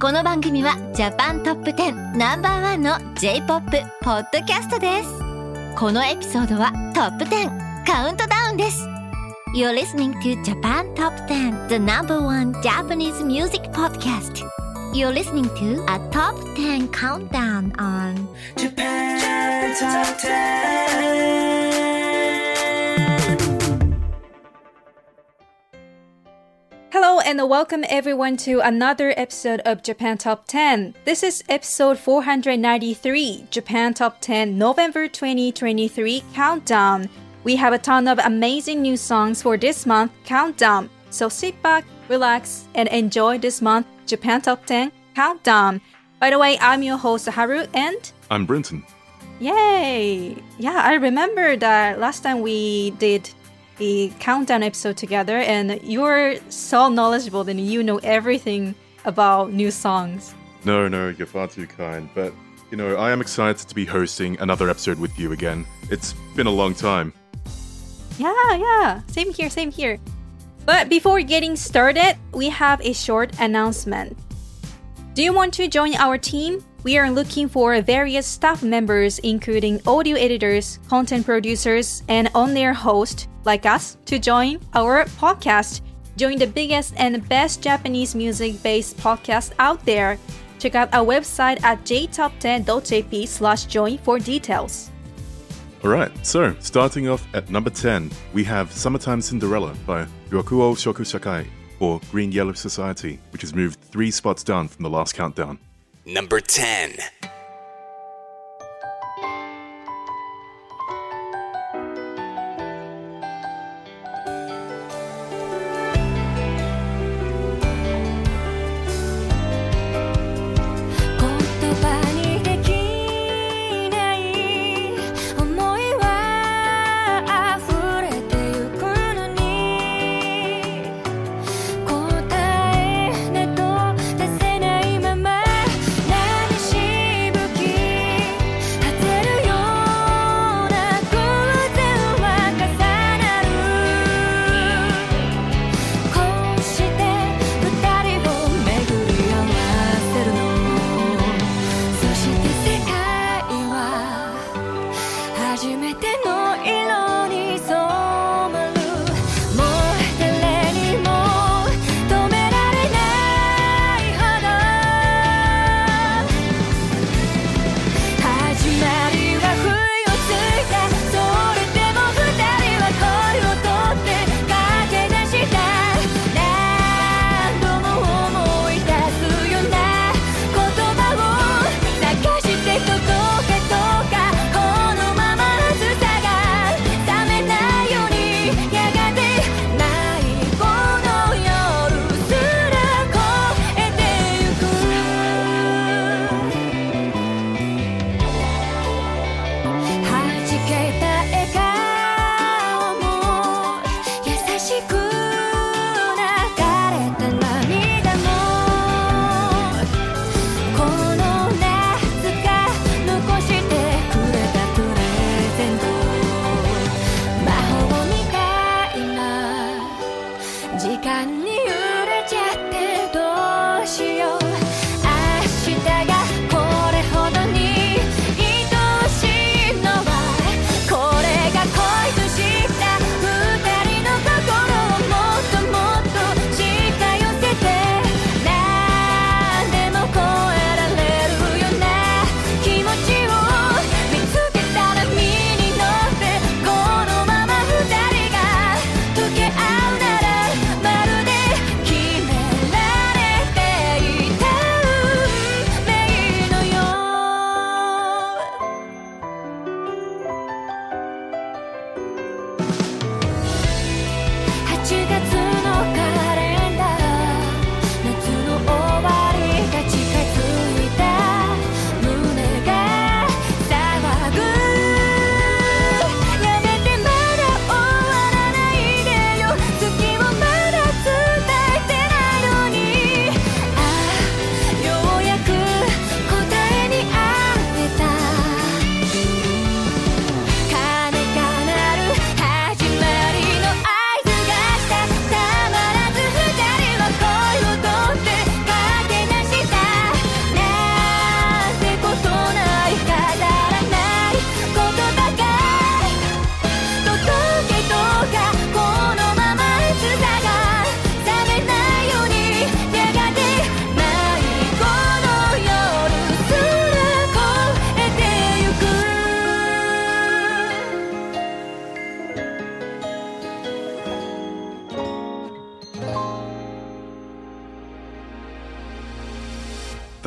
この番組はジャパントップ10ナンバーワンの J-POP ポッドキャストですこのエピソードはトップ10カウントダウンです You're listening to Japan Top 10 The number one Japanese music podcast You're listening to a top 10 countdown on Japan Top 10. Hello and welcome everyone to another episode of Japan Top 10. This is episode 493, Japan Top 10 November 2023 Countdown. We have a ton of amazing new songs for this month Countdown. So sit back, relax, and enjoy this month Japan Top 10 Countdown. By the way, I'm your host Haru and I'm Brinton. Yay! Yeah, I remember that last time we did the countdown episode together, and you're so knowledgeable and you know everything about new songs. No, no, you're far too kind. But, you know, I am excited to be hosting another episode with you again. It's been a long time. Yeah, yeah, same here, same here. But before getting started, we have a short announcement. Do you want to join our team? We are looking for various staff members, including audio editors, content producers, and on air hosts like us, to join our podcast. Join the biggest and best Japanese music based podcast out there. Check out our website at jtop10.jp slash join for details. Alright, so starting off at number 10, we have Summertime Cinderella by Ryokuoushoku Shakai, or Green Yellow Society, which has moved three spots down from the last countdown. Number 10.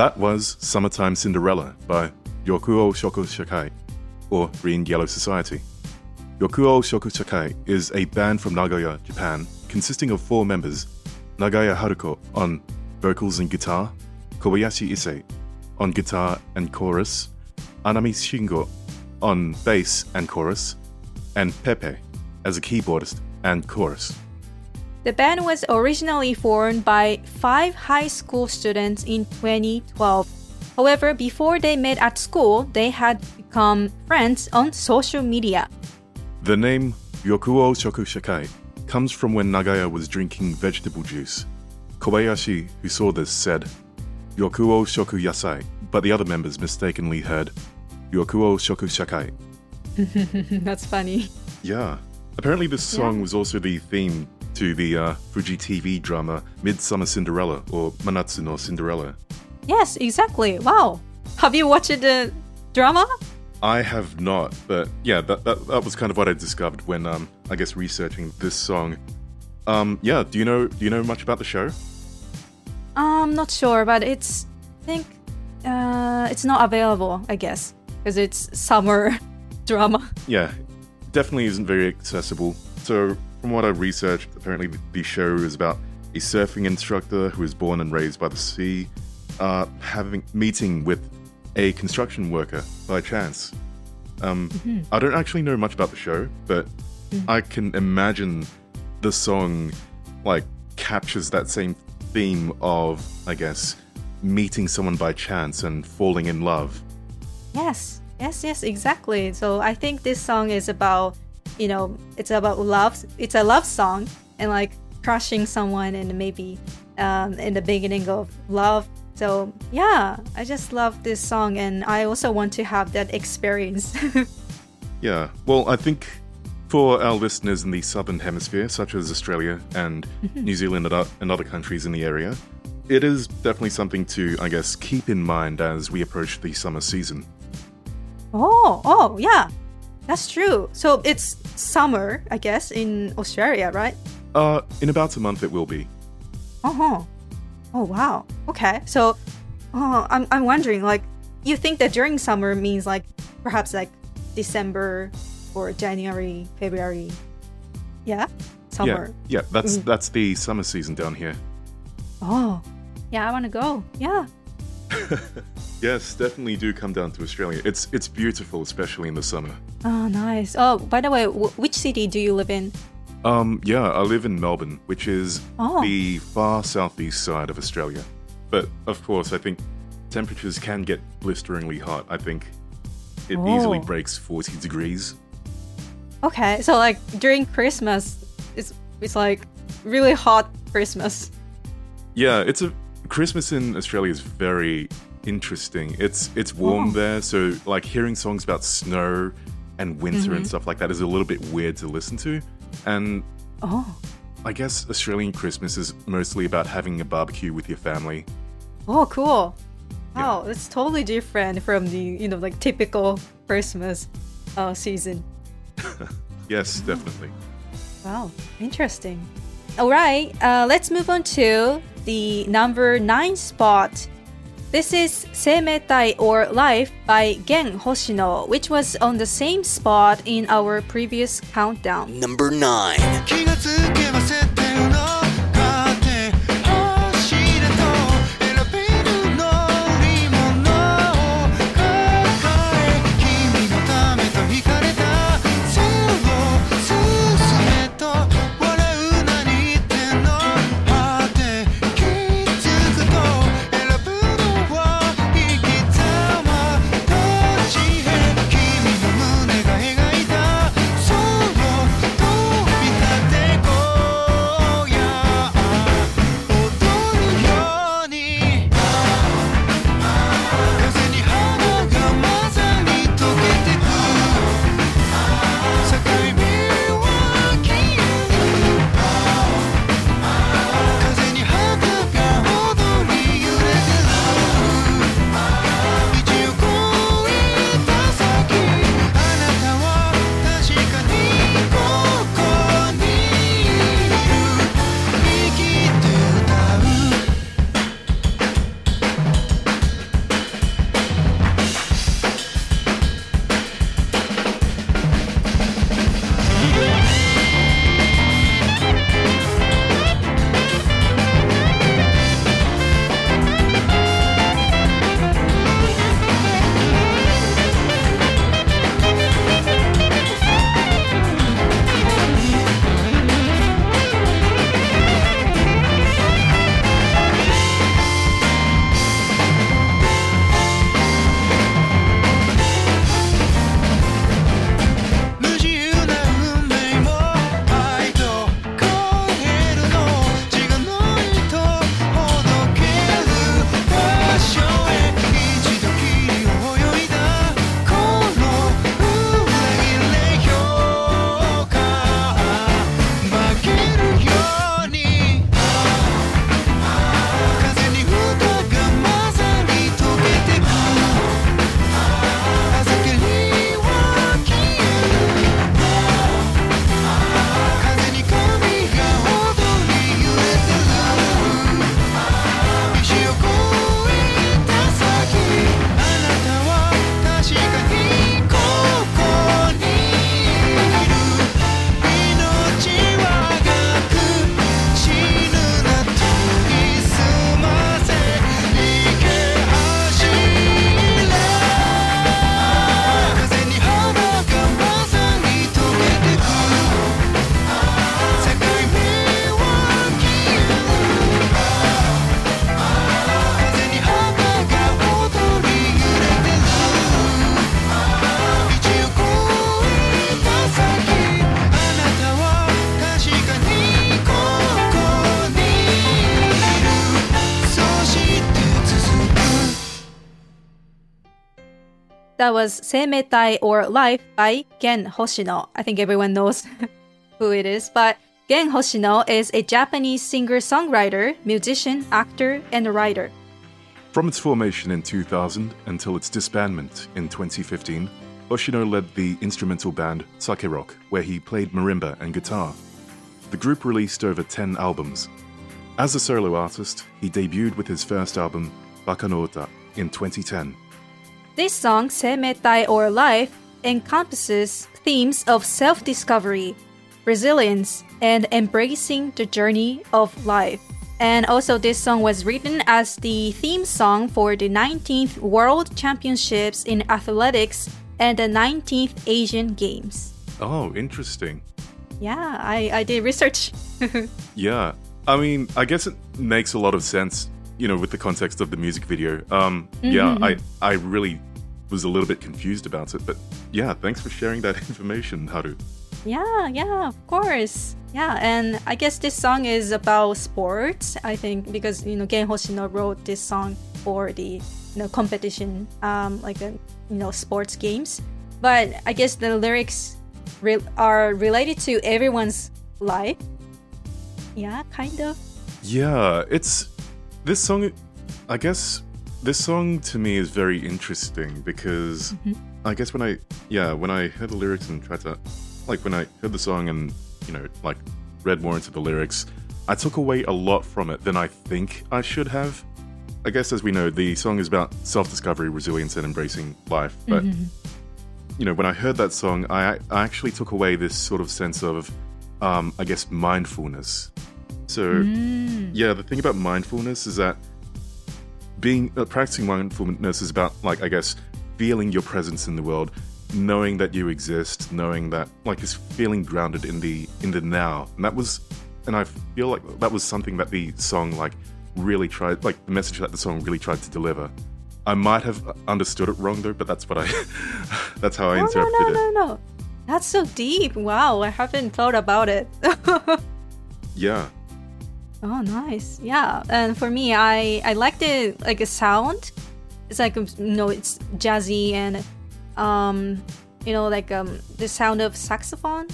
That was Summertime Cinderella by Ryokuoushoku Shakai, or Green Yellow Society. Ryokuoushoku Shakai is a band from Nagoya, Japan, consisting of four members Nagaya Haruko on vocals and guitar, Kobayashi Issei on guitar and chorus, Anami Shingo on bass and chorus, and Pepe as a keyboardist and chorus. The band was originally formed by five high school students in 2012. However, before they met at school, they had become friends on social media. The name Ryokuoushoku Shakai comes from when Nagaya was drinking vegetable juice. Kobayashi, who saw this, said, Ryokuoushoku Yasai, but the other members mistakenly heard Ryokuoushoku Shakai. That's funny. Yeah. Apparently, this song was also the theme to the uh, Fuji TV drama Midsummer Cinderella or Manatsu no Cinderella. Yes, exactly. Wow. Have you watched the drama? I have not, but yeah, that, that, that was kind of what I discovered when, um, I guess, researching this song. Um, yeah, do you know do you know much about the show? I'm not sure, but it's I think uh, it's not available. I guess because it's summer drama. Yeah, definitely isn't very accessible. So, from what I researched, apparently the show is about a surfing instructor who was born and raised by the sea, uh, having meeting with a construction worker by chance. Um, I don't actually know much about the show, but I can imagine the song like captures that same theme of, I guess, meeting someone by chance and falling in love. Yes, yes, yes, exactly. So I think this song is about, you know, it's about love. It's a love song and like crushing someone and maybe um, in the beginning of love. So yeah, I just love this song and I also want to have that experience. Yeah, well, I think for our listeners in the southern hemisphere, such as Australia and New Zealand and and other countries in the area, it is definitely something to, I guess, keep in mind as we approach the summer season. oh, oh, yeah, that's true. So it's summer, I guess, in Australia, right? Uh, in about a month, it will be. Uh huh. Oh wow. Okay. So, oh, I'm I'm wondering, like, you think that during summer means like perhaps like December or January, February? Yeah, summer. Yeah, yeah, that's that's the summer season down here. Oh, yeah. I want to go. Yeah. Yes, definitely do come down to Australia. It's it's beautiful, especially in the summer. Oh, nice. Oh, by the way, w- which city do you live in? Um, yeah, I live in Melbourne, which is Oh. the far southeast side of Australia. But of course, I think temperatures can get blisteringly hot. I think it easily Oh. breaks 40 degrees. Okay, so like during Christmas, it's it's like really hot Christmas. Yeah, it's a Christmas in Australia is very interesting. It's it's warm Oh. there, so like hearing songs about snow and winter Mm-hmm. and stuff like that is a little bit weird to listen to. And Oh, I guess Australian Christmas is mostly about having a barbecue with your family. oh, cool. Yeah. Wow, it's totally different from the you know like typical Christmas uh, season. Yes, definitely. Wow, interesting. All right, uh, let's move on to the number nine spot. This is Seimeitai or Life by Gen Hoshino, which was on the same spot in our previous countdown. Number 9. That was Seimeitai or Life by Gen Hoshino. I think everyone knows who it is, but Gen Hoshino is a Japanese singer-songwriter, musician, actor, and writer. From its formation in 2000 until its disbandment in 2015, Hoshino led the instrumental band Sake Rock, where he played marimba and guitar. The group released over 10 albums. As a solo artist, he debuted with his first album, Baka no Uta, in 2010. This song, Seimeitai or Life, encompasses themes of self discovery, resilience, and embracing the journey of life. And also, this song was written as the theme song for the 19th World Championships in Athletics and the 19th Asian Games. Oh, interesting. Yeah, I, I did research. Yeah. I mean, I guess it makes a lot of sense, you know, with the context of the music video. Um, yeah, I, I really was a little bit confused about it, but yeah, thanks for sharing that information, Haru. Yeah, yeah, of course. Yeah, and I guess this song is about sports. I think because you know Gen Hoshino wrote this song for the you know competition, um, like a, you know sports games. But I guess the lyrics re- are related to everyone's life. Yeah, kind of. Yeah, it's this song. I guess this song to me is very interesting because I guess when I yeah when I heard the lyrics and tried to like when I heard the song and you know like read more into the lyrics, I took away a lot from it than I think I should have. I guess as we know, the song is about self-discovery, resilience, and embracing life. But you know, when I heard that song, I I actually took away this sort of sense of, um, I guess, mindfulness. So yeah, the thing about mindfulness is that being uh, practicing mindfulness is about like I guess feeling your presence in the world, knowing that you exist, knowing that like is feeling grounded in the in the now. And that was, and I feel like that was something that the song like really tried, like the message that the song really tried to deliver. I might have understood it wrong though, but that's what I, that's how I No, no, interpreted no, it. No, no, no. That's so deep. Wow, I haven't thought about it. Yeah. Oh, nice. Yeah, and for me, I I like the like a sound. It's like um, you know, it's jazzy and um, you know, like um, the sound of saxophone.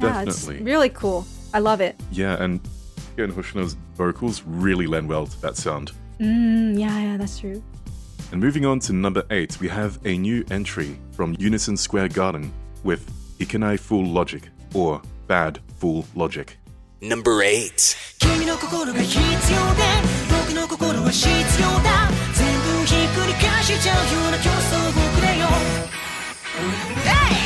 Yeah, Definitely. it's really cool. I love it. Yeah, and yeah, and Hoshino's vocals really lend well to that sound. Mm, yeah, yeah, that's true. And moving on to number eight, we have a new entry from Unison Square Garden with Ikenai Fool Logic or Bad Fool Logic. Number 8. 君の心が必要で僕の心は必要だ全部ひっくり返しちゃうような競争をくれよ Hey!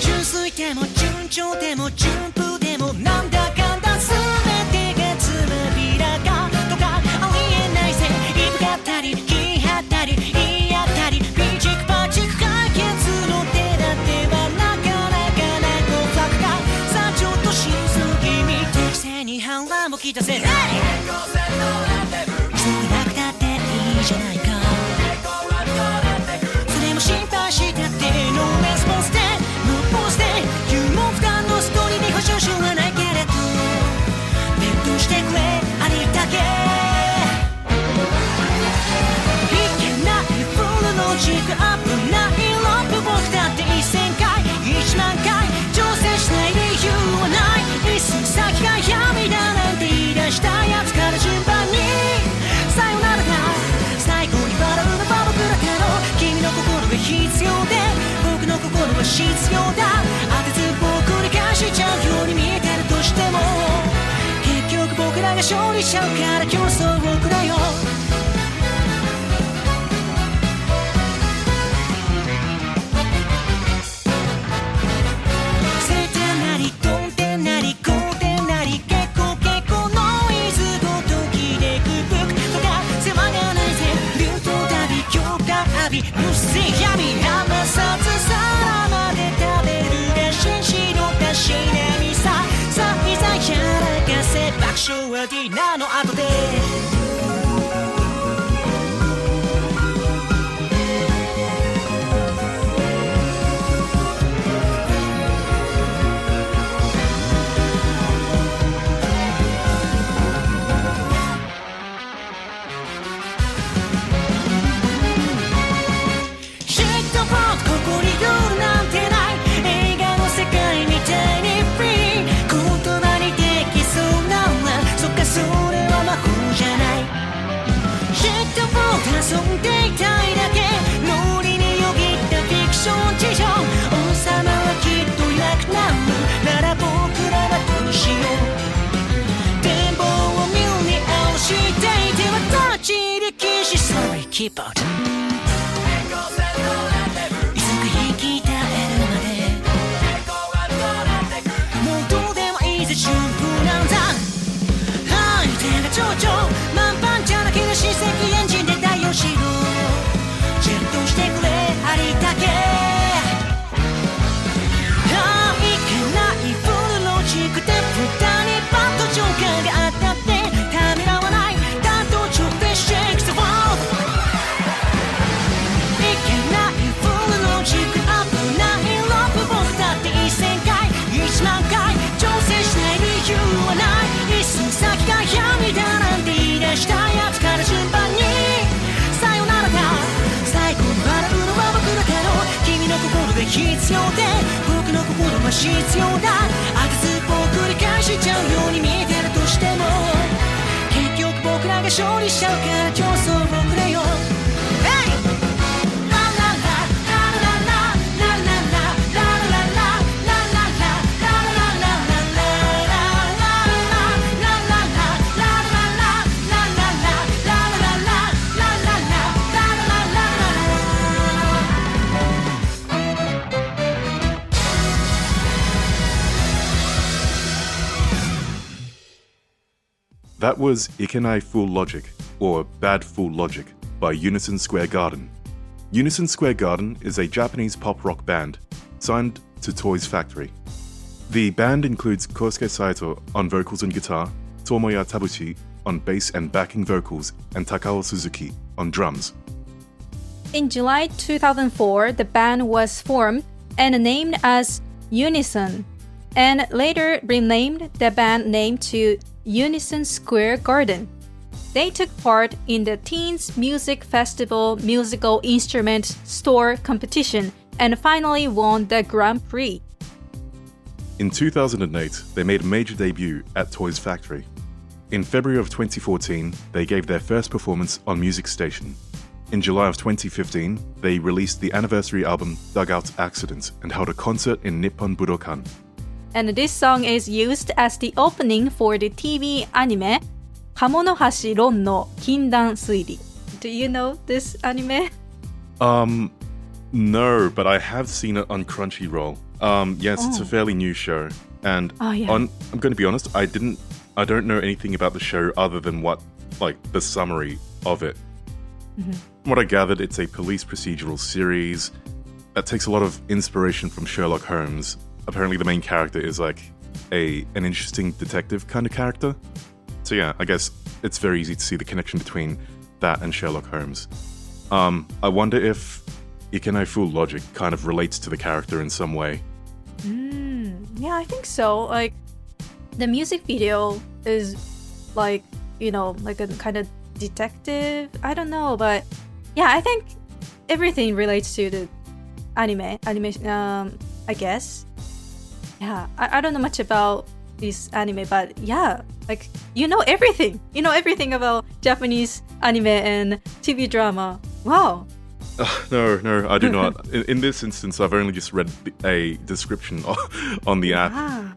純粋でも順調でも順風必要だ。当てずっぽを繰り返しちゃうように見えてるとしても結局僕らが勝利しちゃうから競争をくれよ。晴天なり曇シュはディナーの後で承知よ王様はきっといなくなるなら僕らはどうしよう展望を見るに合わせていては立ち入り禁止 Sorry keep out 君の心が必要で僕の心は必要だ。当てずっぽを繰り返しちゃうように見てるとしても。結局僕らが勝利しちゃうから競争をくれよ。That was Ikenai Fool Logic, or Bad Fool Logic, by Unison Square Garden. Unison Square Garden is a Japanese pop rock band signed to Toys Factory. The band includes Kosuke Saito on vocals and guitar, Tomoya Tabuchi on bass and backing vocals, and Takao Suzuki on drums. In July 2004, the band was formed and named as Unison, and later renamed the band name to Unison Square Garden. They took part in the Teens Music Festival Musical Instrument Store competition and finally won the Grand Prix. In 2008, they made a major debut at Toys Factory. In February of 2014, they gave their first performance on Music Station. In July of 2015, they released the anniversary album Dugout Accident and held a concert in Nippon Budokan. And this song is used as the opening for the TV anime Kamonohashi Ron no Kindan Suiri. Do you know this anime? Um, no, but I have seen it on Crunchyroll. Um, yes, it's a fairly new show, and Oh, yeah. on I'm going to be honest, I didn't, I don't know anything about the show other than what, like, the summary of it. Mm-hmm. From what I gathered, it's a police procedural series that takes a lot of inspiration from Sherlock Holmes. Apparently, the main character is like a an interesting detective kind of character. So yeah, I guess it's very easy to see the connection between that and Sherlock Holmes. Um, I wonder if Ikenai Fool Logic kind of relates to the character in some way. Yeah, I think so. Like the music video is like, you know, like a kind of detective. I don't know, but yeah, I think everything relates to the anime. Animation um I guess. Yeah, I, I don't know much about this anime, but yeah, like you know everything. You know everything about Japanese anime and TV drama. Wow. No, no, I do not. In, in this instance, I've only just read a description on the app. Ah.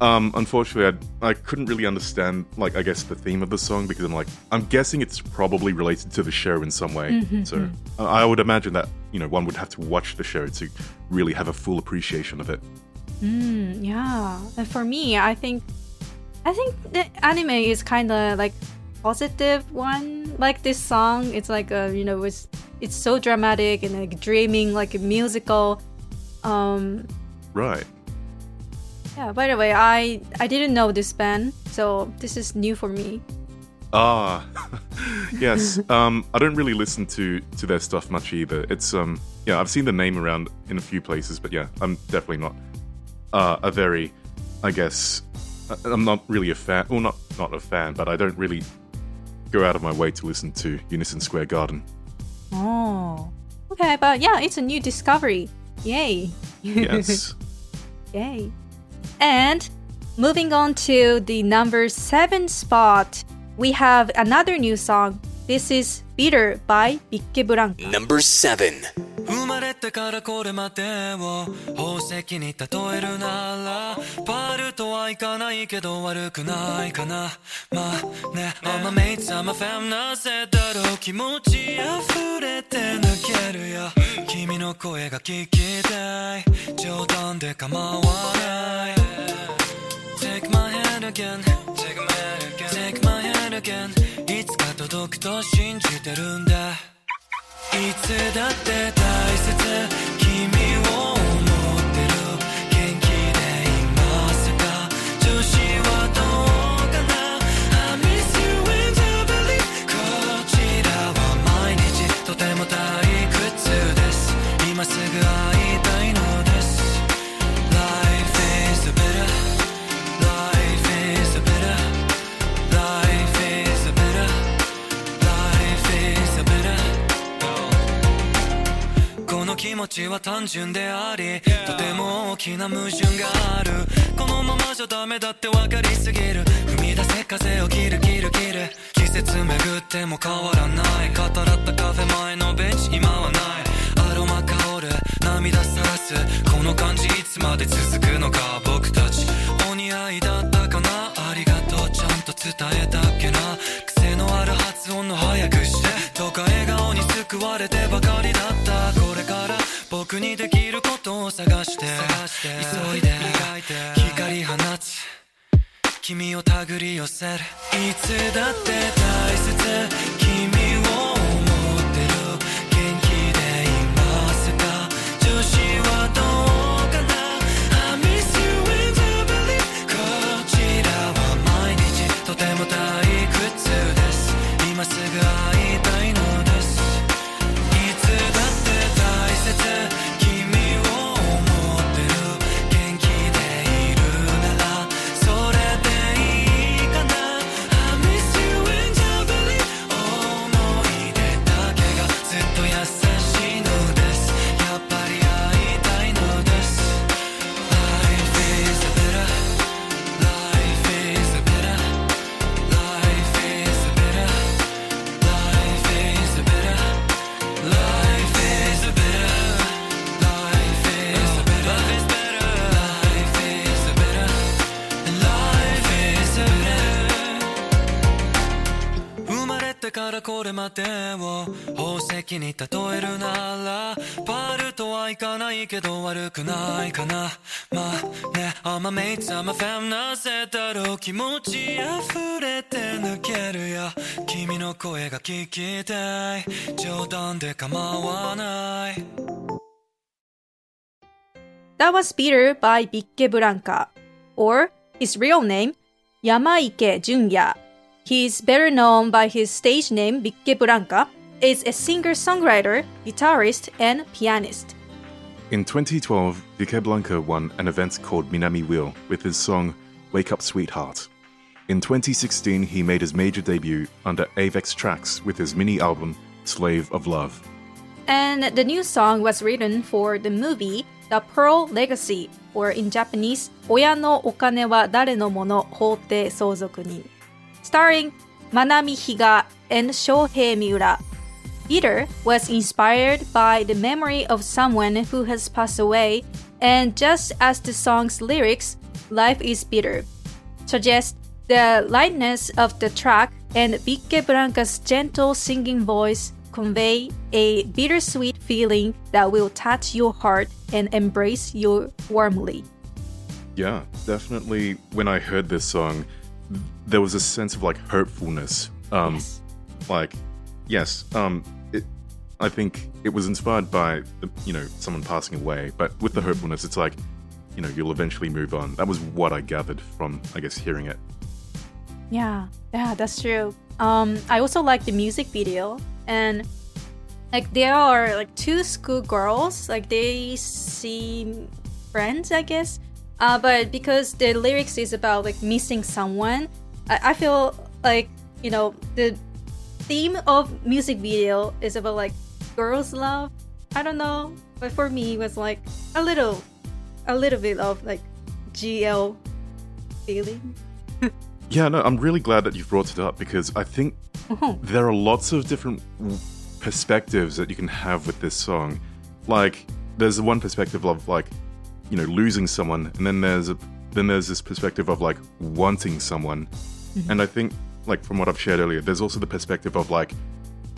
Um, unfortunately, I, I couldn't really understand, like, I guess the theme of the song because I'm like, I'm guessing it's probably related to the show in some way. So I I would imagine that, you know, one would have to watch the show to really have a full appreciation of it. Yeah, and for me, I think, I think the anime is kind of like positive one. Like this song, it's like a you know it's it's so dramatic and like dreaming, like a musical. Um, Right. yeah. By the way, I I didn't know this band, so this is new for me. Ah, yes. um, I don't really listen to to their stuff much either. It's um, yeah, I've seen the name around in a few places, but yeah, I'm definitely not uh, a very, I guess, I- I'm not really a fan. Well, not not a fan, but I don't really go out of my way to listen to Unison Square Garden. Oh, okay, but yeah, it's a new discovery. Yay! Yes. Yay. And moving on to the number seven spot, we have another new song. This is Bitter by Vickeblanka. Number 7. 生まれてからこれまでを宝石に例えるならパールとはいかないけど悪くないかな。まあね I'm a mate, I'm a fam なぜだろう？気持ち溢れて抜けるよ。君の声が聞きたい。冗談で構わない。Take my hand again. Take my hand again. Take my hand again. いつか届くと信じてるんだ。いつだって大切。君を気持ちは単純でありとても大きな矛盾がある。このままじゃダメだって分かりすぎる。踏み出せ風を切る切る切る。季節巡っても変わらない。語らったカフェ前のベンチ今はない。アロマ香る。涙さらす。この感じいつまで続くのか僕たち。お似合いだったかな？ありがとう。ちゃんと伝えたっけな？癖のある発音の早くして。とか笑顔に救われてばかりだった。僕にできることを探して急いで光放つ。君を手繰り寄せる。いつだって大切。君を思ってる。元気でいますか？調子はどうかな？I これまでを宝石に例えるならパールとはいかないけど悪くないかな。まあね I'm a mate, I'm a fam なぜだろう。気持ち溢れて抜けるよ。君の声が聞きたい。冗談で構わない。That was Peter by Bikke Blanca, or his real name, Yamaike Junya. He is better known by his stage name Vickeblanka, is a singer-songwriter, guitarist, and pianist. In 2012, Vickeblanka won an event called Minami Wheel with his song Wake Up Sweetheart. In 2016, he made his major debut under Avex Trax with his mini album Slave of Love. And the new song was written for the movie The Pearl Legacy, or in Japanese, Oya no okane wa dare no mono houte Sōzoku ni starring Manami Higa and Shohei Miura. Bitter was inspired by the memory of someone who has passed away, and just as the song's lyrics, Life is Bitter, suggest the lightness of the track and Vickeblanka's gentle singing voice convey a bittersweet feeling that will touch your heart and embrace you warmly. Yeah, definitely. When I heard this song, there was a sense of like hopefulness. Um, Yes. Like, yes, um, it, I think it was inspired by the, you know someone passing away, but with the hopefulness, it's like, you know, you'll eventually move on. That was what I gathered from, I guess, hearing it. Yeah, yeah, that's true. Um, I also like the music video, and like there are like two schoolgirls, like they seem friends, I guess. Uh, but because the lyrics is about like missing someone, I, I feel like you know the theme of music video is about like girls' love. I don't know, but for me, it was like a little, a little bit of like GL feeling. Yeah, no, I'm really glad that you've brought it up because I think mm-hmm. there are lots of different perspectives that you can have with this song. like there's one perspective of like you know losing someone and then there's a then there's this perspective of like wanting someone Mm-hmm. and i think like from what i've shared earlier there's also the perspective of like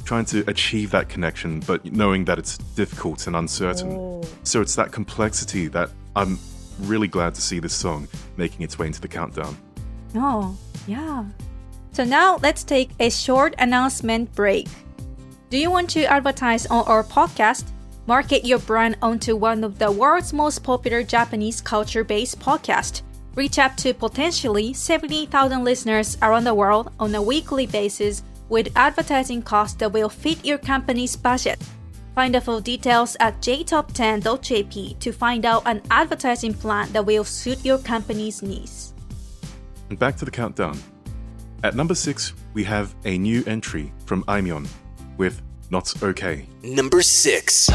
trying to achieve that connection but knowing that it's difficult and uncertain oh. so it's that complexity that i'm really glad to see this song making its way into the countdown Oh, yeah. So now let's take a short announcement break. Do you want to advertise on our podcast? Market your brand onto one of the world's most popular Japanese culture based podcasts. Reach up to potentially 70,000 listeners around the world on a weekly basis with advertising costs that will fit your company's budget. Find the full details at jtop10.jp to find out an advertising plan that will suit your company's needs. And back to the countdown. At number six, we have a new entry from Aimyon with Not Okay. Number 6.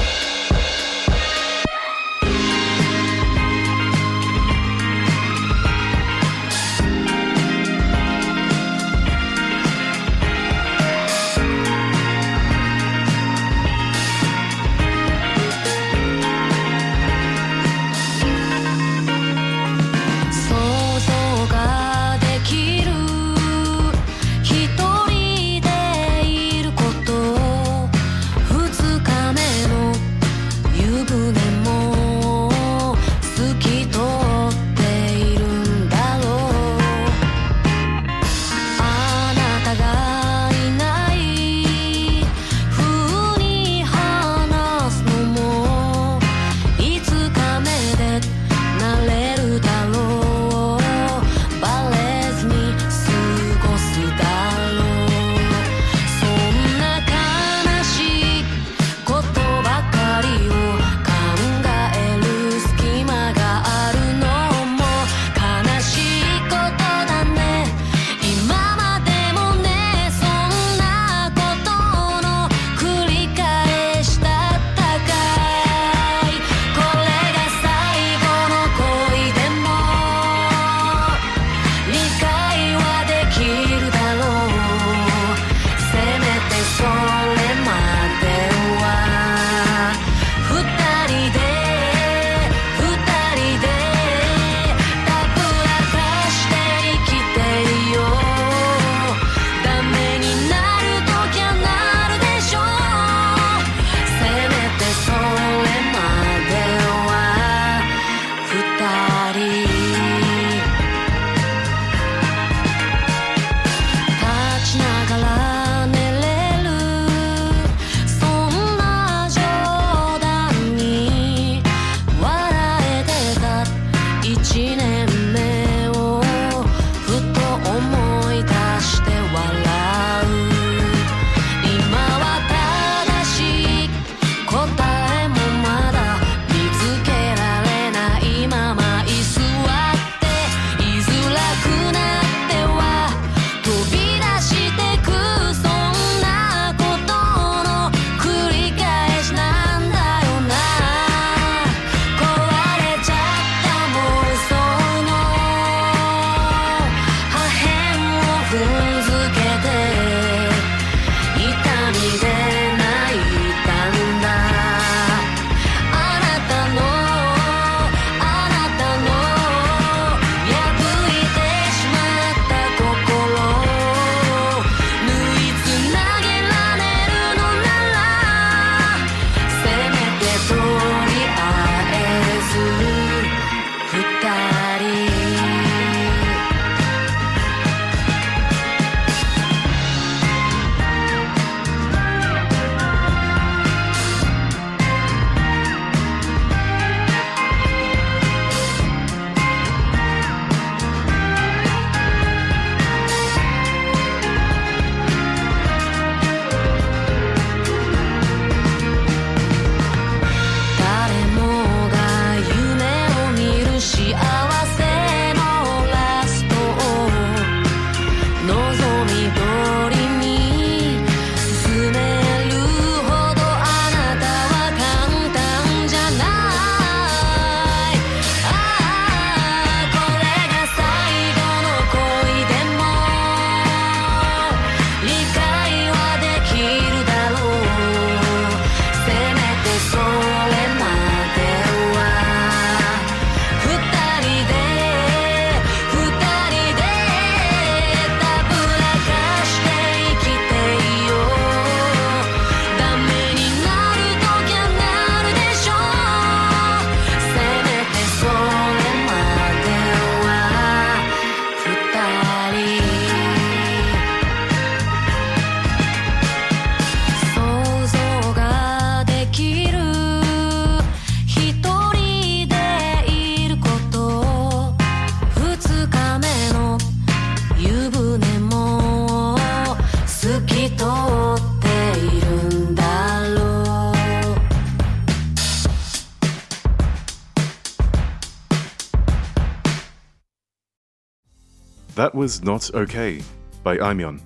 Was Not Okay by Aimyon.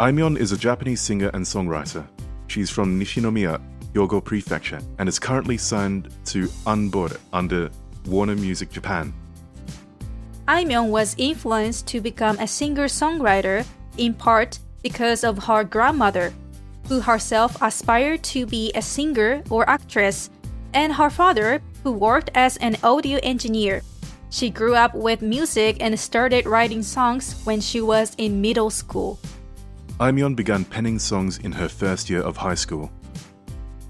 Aimyon is a Japanese singer and songwriter. She's from Nishinomiya, Hyogo Prefecture, and is currently signed to unBORDE under Warner Music Japan. Aimyon was influenced to become a singer-songwriter in part because of her grandmother, who herself aspired to be a singer or actress, and her father, who worked as an audio engineer. She grew up with music and started writing songs when she was in middle school. Aimyon began penning songs in her first year of high school.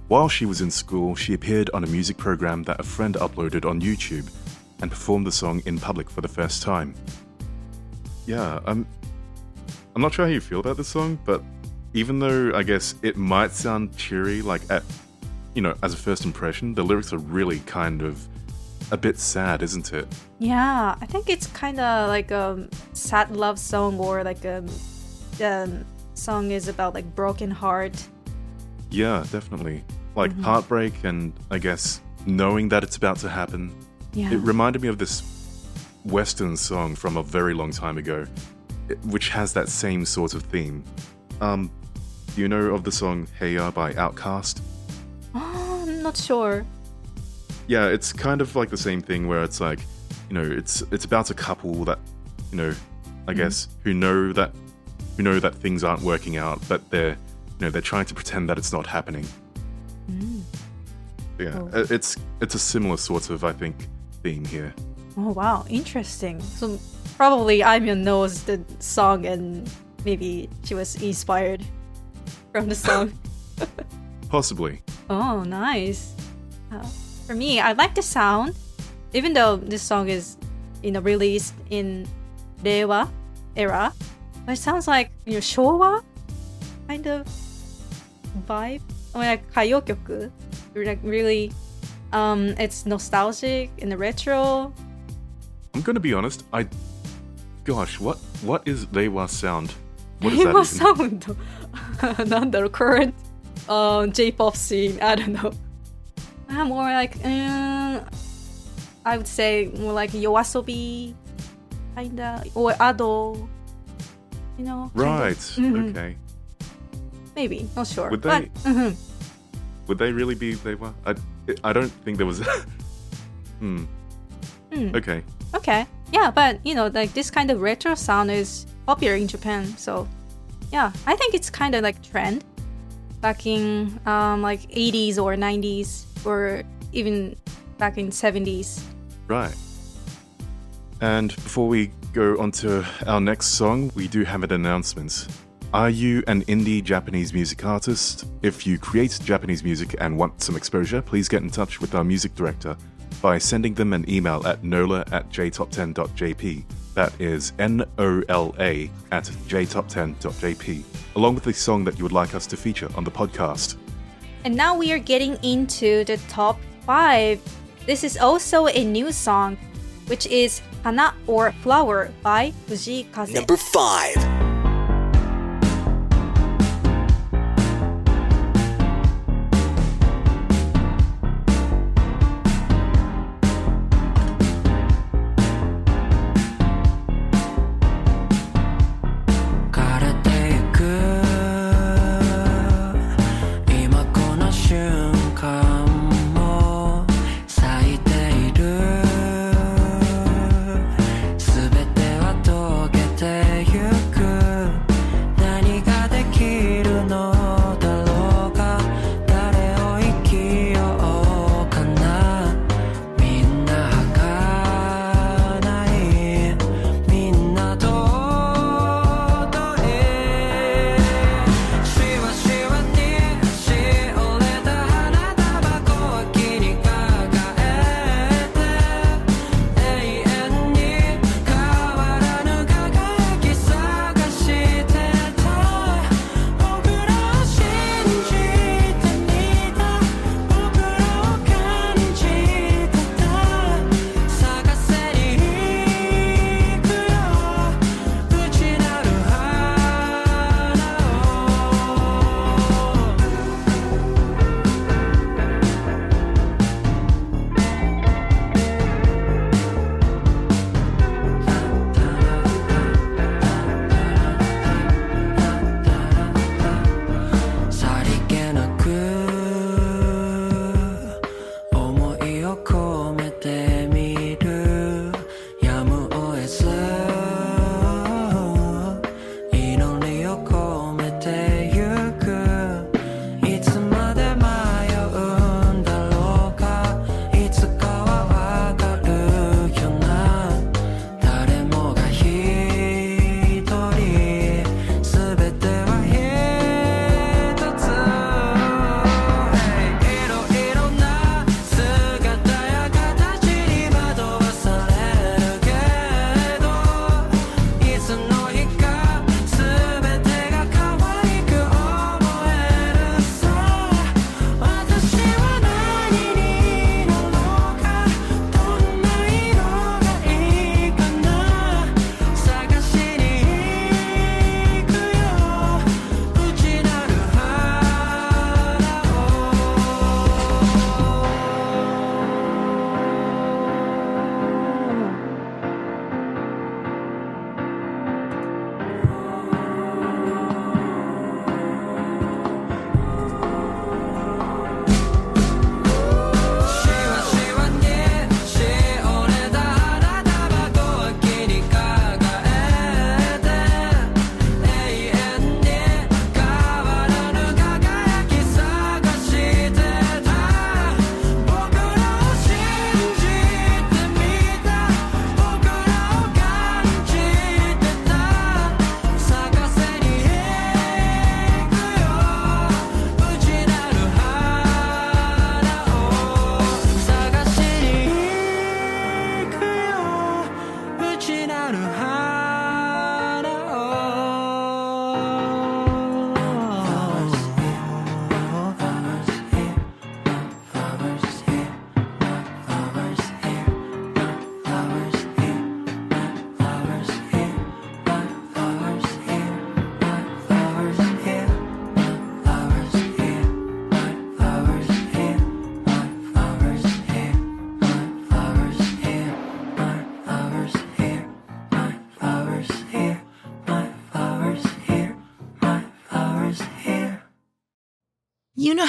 While she was in school, she appeared on a music program that a friend uploaded on YouTube and performed the song in public for the first time. Yeah, I'm I'm not sure how you feel about this song, but even though I guess it might sound cheery like at you know, as a first impression, the lyrics are really kind of a bit sad, isn't it? Yeah, I think it's kind of like a sad love song or like a the song is about like broken heart. Yeah, definitely. Like mm-hmm. heartbreak and I guess knowing that it's about to happen. Yeah. It reminded me of this Western song from a very long time ago, which has that same sort of theme. Um, do you know of the song Hey Ya by Outkast? Oh, I'm not sure. Yeah, it's kind of like the same thing where it's like, you know, it's it's about a couple that, you know, I mm-hmm. guess who know that who know that things aren't working out, but they're you know they're trying to pretend that it's not happening. Mm. Yeah, Oh. Uh, it- it's it's a similar sort of I think theme here. Oh wow, interesting. So probably Aimyon knows the song and maybe she was inspired from the song. Possibly. oh, nice. Uh, for me, I like the sound, even though this song is, you know, released in Reiwa era, but it sounds like you know Showa kind of vibe. I like karaoke, like really, um, it's nostalgic and retro. I'm gonna be honest. I, gosh, what what is Reiwa sound? What is Reiwa that sound? the current um, J-pop scene. I don't know uh, more like um, I would say more like Yoasobi kinda or Ado you know Right. Mhm. Okay. maybe not sure Would but they- mhm. Would they really be Reiwa? I I don't think there was. hmm. Hmm. Okay. okay yeah but you know like this kind of retro sound is popular in Japan so yeah I think it's kind of like trend back in um, like 80s or 90s or even back in 70s Right. And before we go on to our next song, we do have an announcement. Are you an indie Japanese music artist? If you create Japanese music and want some exposure, please get in touch with our music director by sending them an email at nola at jtop10.jp. That is N O L A at jtop10.jp, along with the song that you would like us to feature on the podcast. And now we are getting into the top 5. This is also a new song, which is Hana or Flower by Fujii Kaze. Number 5.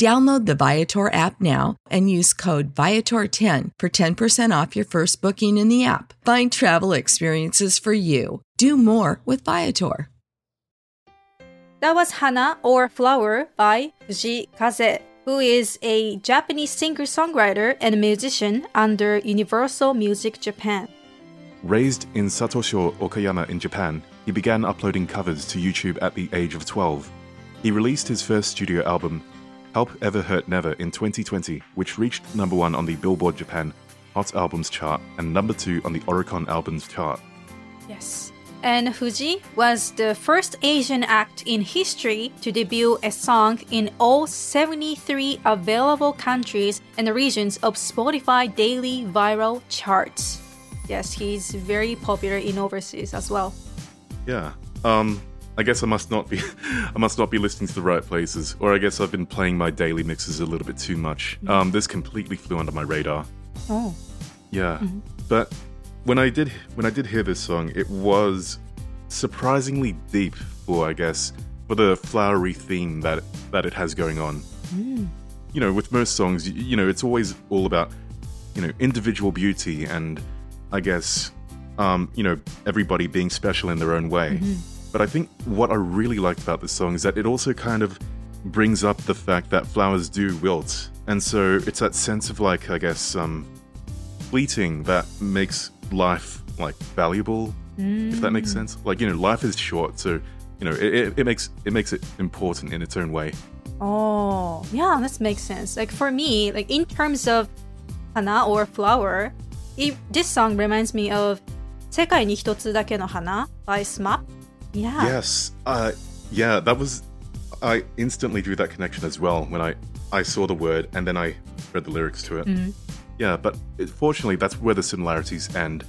Download the Viator app now and use code Viator10 for 10% off your first booking in the app. Find travel experiences for you. Do more with Viator. That was Hana or Flower by Fujii Kaze, who is a Japanese singer-songwriter and musician under Universal Music Japan. Raised in Satosho, Okayama in Japan, he began uploading covers to YouTube at the age of 12. He released his first studio album, Help Ever Hurt Never, in 2020, which reached number one on the Billboard Japan Hot Albums chart and number two on the Oricon Albums chart. Yes. And Fujii was the first Asian act in history to debut a song in all 73 available countries and regions of Spotify daily viral charts. Yes, he's very popular in overseas as well. Yeah. Um, I guess I must not be I must not be listening to the right places, or I guess I've been playing my daily mixes a little bit too much. Um, this completely flew under my radar. Oh. Yeah, but when I did when I did hear this song, it was surprisingly deep for I guess for the flowery theme that that it has going on. You know, with most songs, you, you know, it's always all about you know individual beauty and I guess um, you know everybody being special in their own way. But I think what I really liked about this song is that it also kind of brings up the fact that flowers do wilt, and so it's that sense of like I guess um, fleeting that makes life like valuable, if that makes sense. Like you know, life is short, so you know it, it, it makes it makes it important in its own way. Oh, yeah, that makes sense. Like for me, like in terms of hana or flower, it, this song reminds me of 世界に一つだけの花 by SMAP. Yeah. Yes, uh, yeah, that was. I instantly drew that connection as well when I I saw the word and then I read the lyrics to it. Yeah, but it, fortunately, that's where the similarities end.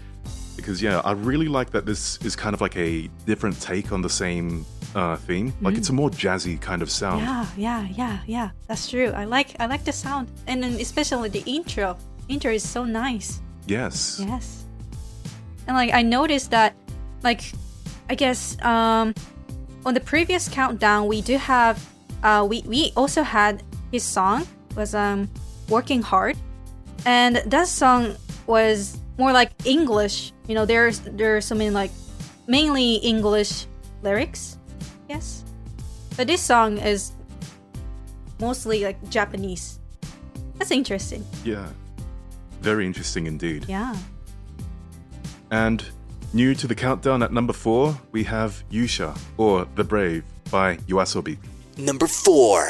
Because yeah, I really like that this is kind of like a different take on the same uh, theme. Like it's a more jazzy kind of sound. Yeah, yeah, yeah, yeah. That's true. I like I like the sound, and then especially the intro. Intro is so nice. Yes. Yes. And like I noticed that like I guess um on the previous countdown we do have uh we we also had his song was um working hard and that song was more like English. You know, there's there's so many like mainly English lyrics. Yes. But this song is mostly like Japanese. That's interesting. Yeah. Very interesting indeed. Yeah. And New to the countdown at number four, we have Yusha, or The Brave, by Yoasobi. Number four.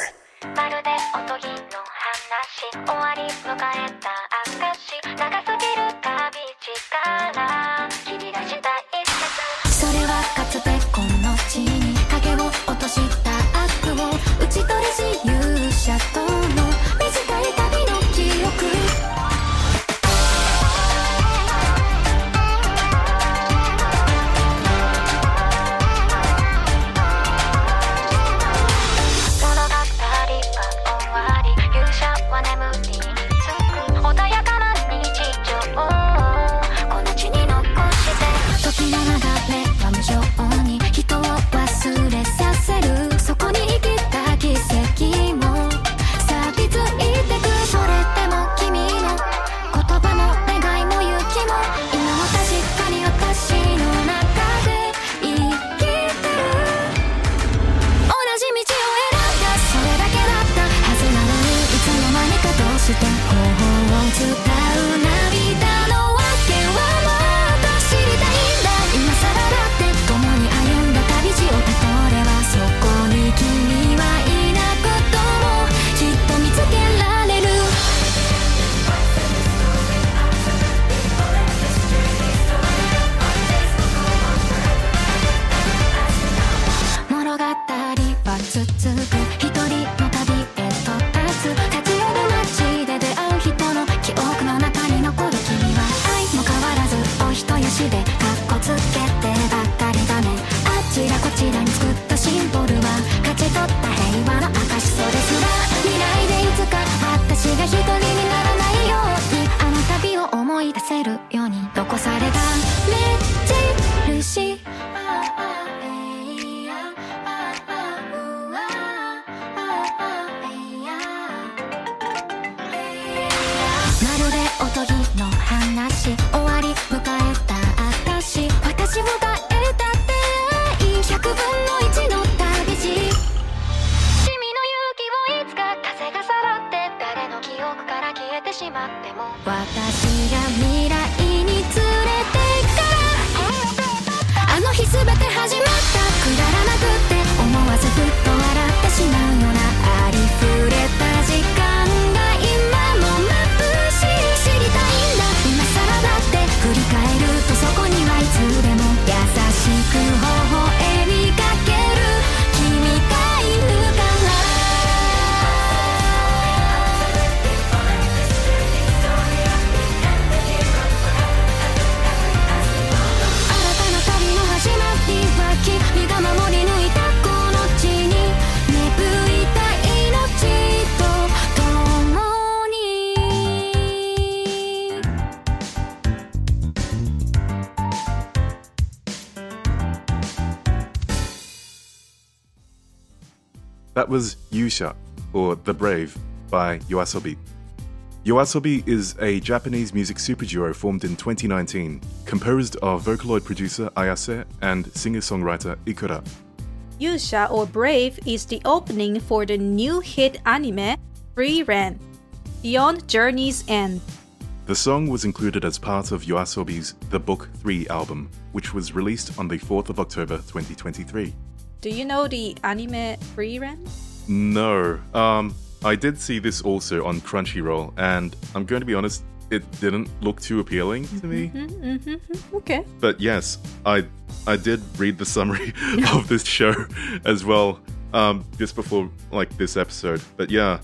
Was Yusha, or The Brave, by Yoasobi. Yoasobi is a Japanese music superduo formed in 2019, composed of Vocaloid producer Ayase and singer-songwriter Ikura. Yusha or Brave is the opening for the new hit anime Frieren, Beyond Journey's End. The song was included as part of Yoasobi's The Book 3 album, which was released on the 4th of October 2023. Do you know the anime Frieren? No, um, I did see this also on Crunchyroll, and I'm going to be honest, it didn't look too appealing to me. Mm-hmm. Okay. But yes, I I did read the summary of this show as well, um, just before like this episode. But yeah,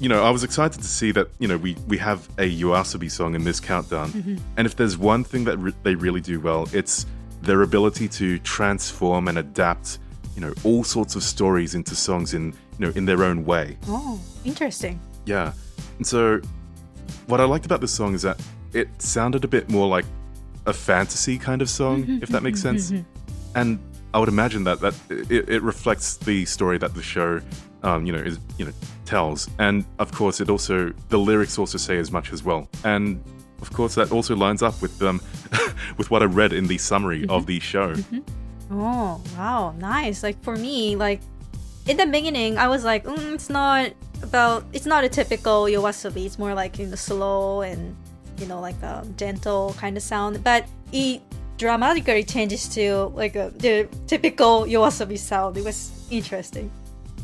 you know, I was excited to see that you know we we have a Yoasobi song in this countdown, and if there's one thing that re- they really do well, it's their ability to transform and adapt, you know, all sorts of stories into songs in you know in their own way. Oh, interesting. Yeah. And so, what I liked about this song is that it sounded a bit more like a fantasy kind of song, mm-hmm, if that makes mm-hmm, sense. Mm-hmm. And I would imagine that that it, it reflects the story that the show, um, you know, is you know tells. And of course, it also the lyrics also say as much as well. And of course, that also lines up with um with what I read in the summary of the show. Oh, wow, nice. Like for me, like in the beginning, I was like, mm, it's not about, it's not a typical Yoasobi. It's more like in the slow and you know like a gentle kind of sound. But it dramatically changes to like a, the typical Yoasobi sound. It was interesting.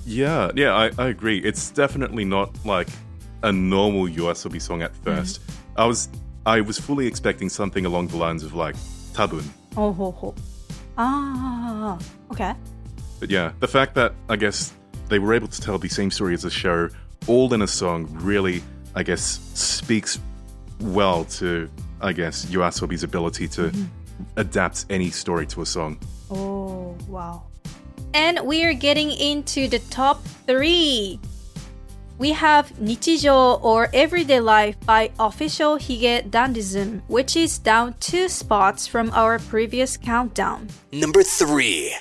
Yeah, yeah, I, I agree. It's definitely not like a normal Yoasobi song at mm-hmm. 1st I was I was fully expecting something along the lines of like tabun. Oh, ho, ho. Ah, okay. But yeah, the fact that I guess they were able to tell the same story as the show all in a song really, I guess, speaks well to I guess Yoasobi's ability to adapt any story to a song. Oh, wow. And we are getting into the top three. We have Nichijo or Everyday Life by Official Hige Dandism, which is down two spots from our previous countdown. Number 3.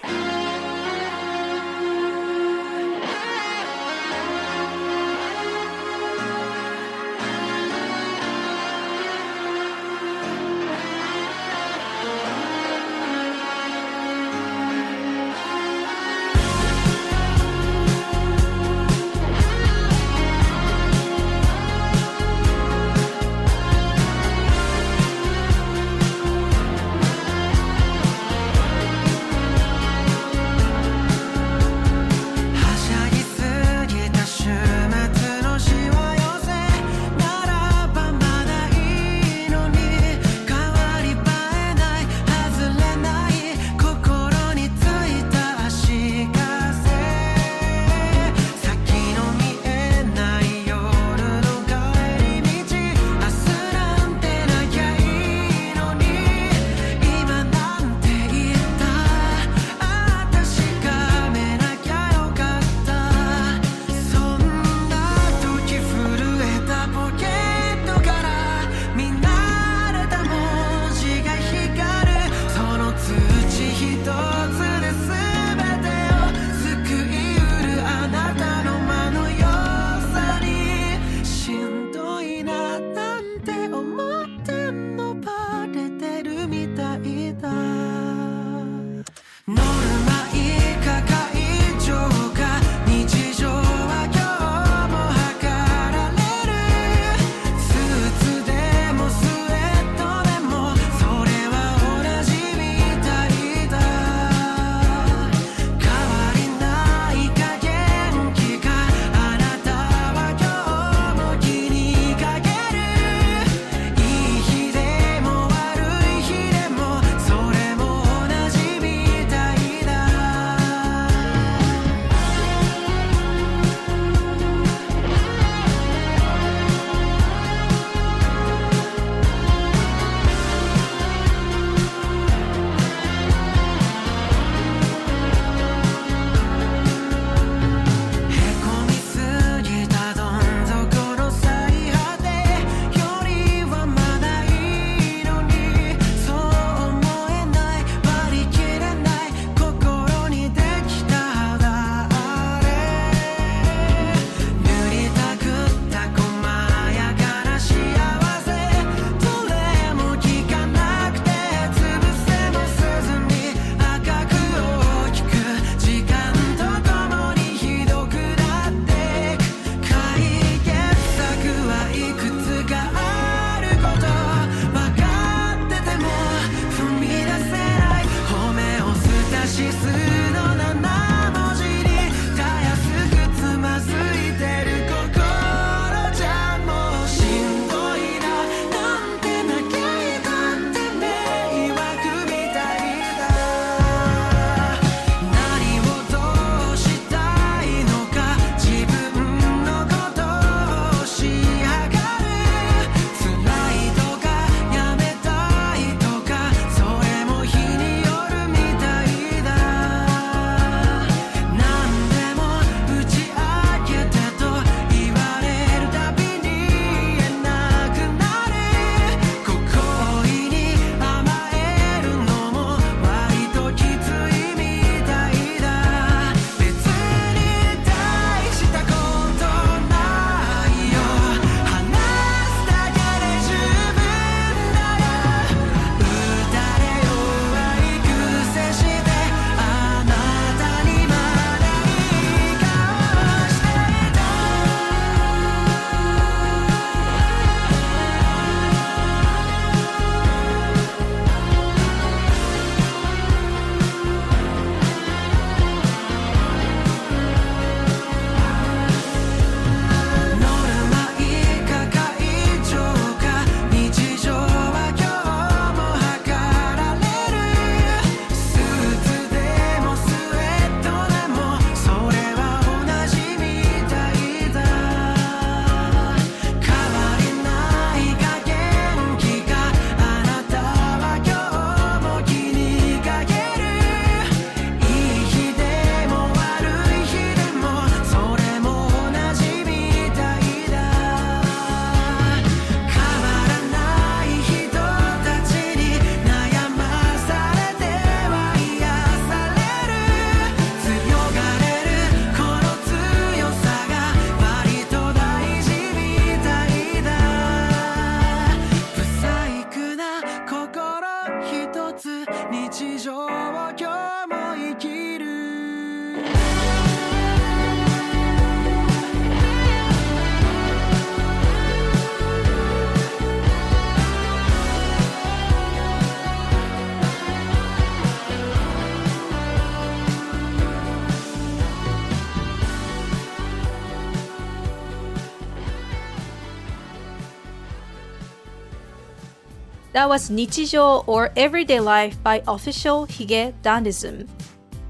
That was Nichijo or Everyday Life by Official Hige Dandism.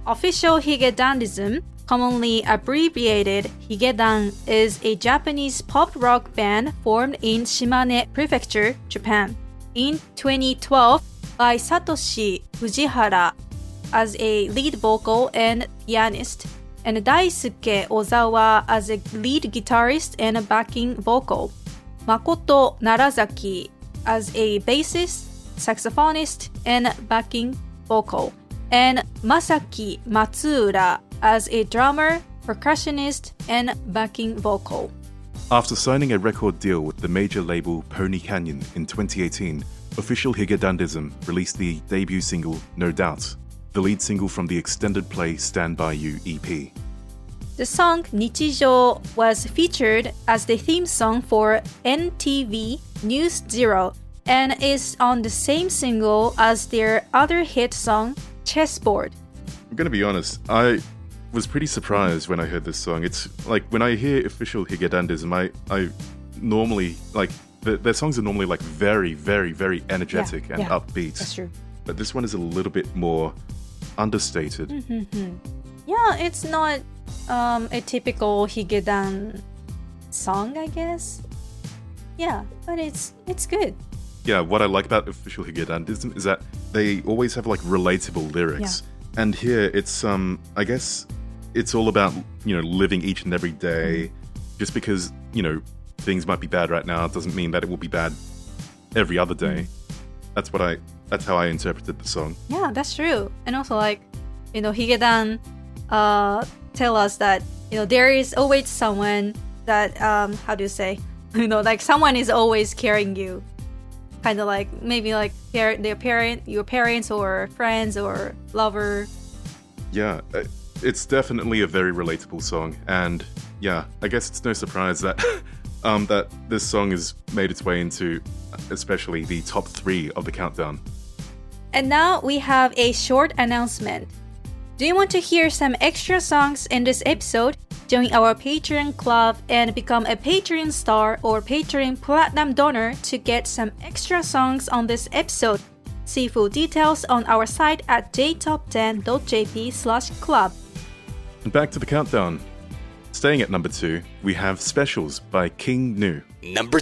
Official Hige Dandism, commonly abbreviated Higedan, is a Japanese pop rock band formed in Shimane Prefecture, Japan. In 2012, by Satoshi Fujihara as a lead vocal and pianist, and Daisuke Ozawa as a lead guitarist and backing vocal. Makoto Narazaki as a bassist, saxophonist, and backing vocal, and Masaki Matsuura as a drummer, percussionist, and backing vocal. After signing a record deal with the major label Pony Canyon in 2018, official Higedandism released the debut single No Doubt, the lead single from the extended play Stand By You EP. The song Nichijo was featured as the theme song for NTV News Zero and is on the same single as their other hit song Chessboard. I'm gonna be honest, I was pretty surprised when I heard this song. It's like when I hear official Higedandism, I, I normally like the, their songs are normally like very, very, very energetic and yeah, upbeat. That's true. But this one is a little bit more understated. Mm-hmm, hmm. Yeah, it's not um, a typical Higedan song, I guess. Yeah, but it's it's good. yeah, what I like about official Higedandism is that they always have like relatable lyrics. yeah. And here it's um I guess it's all about, you know, living each and every day. Just because, you know, things might be bad right now doesn't mean that it will be bad every other day. That's what I that's how I interpreted the song. Yeah, that's true. And also like, you know, Higedan uh tell us that, you know, there is always someone that um how do you say? You know, like someone is always carrying you. Kind of like maybe like par- their parent, your parents or friends or lover. Yeah, uh, it's definitely a very relatable song and yeah, I guess it's no surprise that um that this song has made its way into especially the top 3 of the countdown. And now we have a short announcement. Do you want to hear some extra songs in this episode? Join our Patreon club and become a Patreon star or Patreon platinum donor to get some extra songs on this episode. See full details on our site at jtop10.jp slash club. And back to the countdown. Staying at number 2, we have Specialz by King Gnu. Number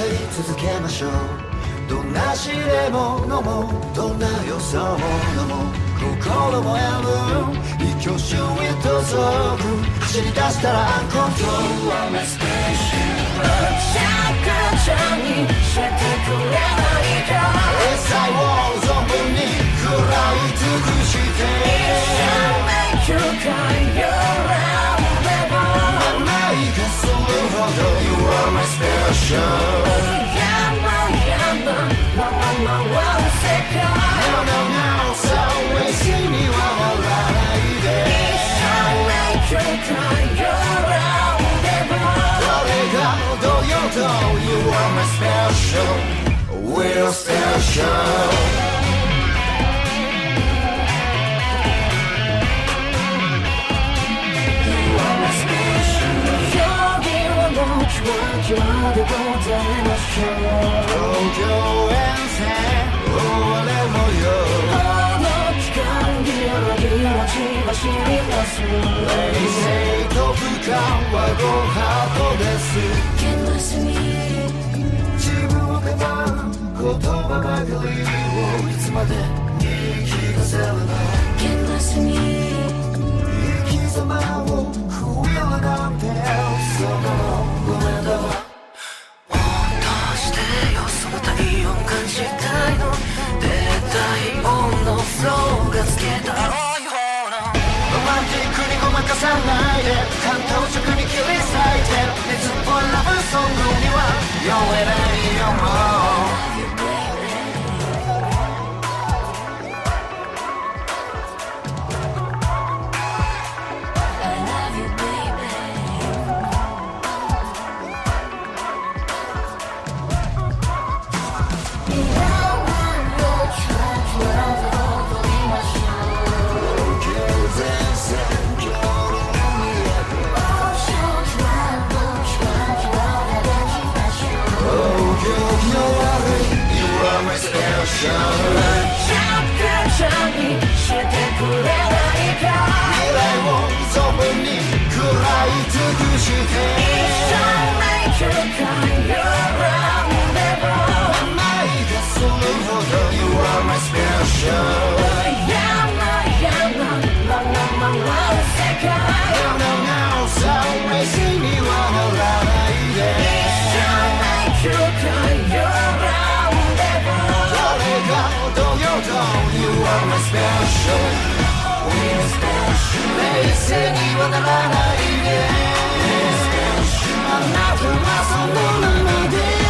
歌い続けましょうどんな試練も飲もうどんな予想も飲もう心も選ぶ一挙手へと走走り出したらアンコントロール You. are my special シャカちゃんにしてくれないかエサイを存分に食らい尽くして一生 make you cry special. Yeah, I'm on, I'm my. まで踊りましょう東京へ走り出す冷静と不感はごはートです自分を我慢言葉ばかりをいつまで言い聞かせるの Can't 生き様を増えるがってそんごめんだわローがつけた。青い方のロマンティックにごまかさないで。感動直に切り裂いて。熱っぽいラブソングには酔えないよもう。You are my special special, we are special. They say I'm not the last one on my day.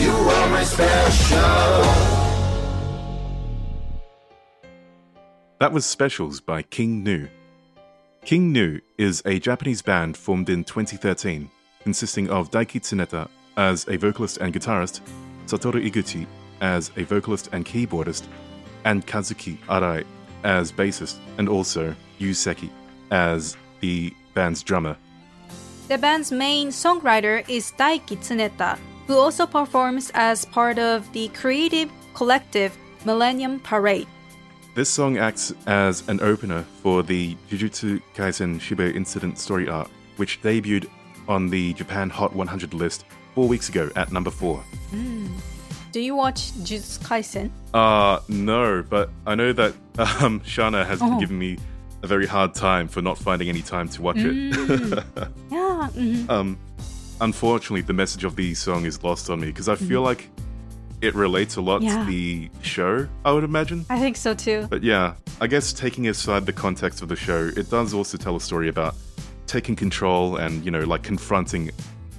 You are my special. That was Specialz by King Gnu. King Gnu is a Japanese band formed in 2013 consisting of Daiki Tsuneta as a vocalist and guitarist, Satoru Iguchi as a vocalist and keyboardist, and Kazuki Arai as bassist, and also Yu Seki as the band's drummer. The band's main songwriter is Daiki Tsuneta, who also performs as part of the creative collective Millennium Parade. This song acts as an opener for the Jujutsu Kaisen Shibuya incident story arc, which debuted on the Japan Hot 100 list four weeks ago at number four. Do you watch Jujutsu Kaisen? Uh, no, but I know that um, Shana has been Oh. giving me a very hard time for not finding any time to watch it. Yeah. mhm. um, unfortunately, the message of the song is lost on me because I feel like it relates a lot Yeah. to the show, I would imagine. I think so too. But yeah, I guess taking aside the context of the show, it does also tell a story about taking control and, you know, like confronting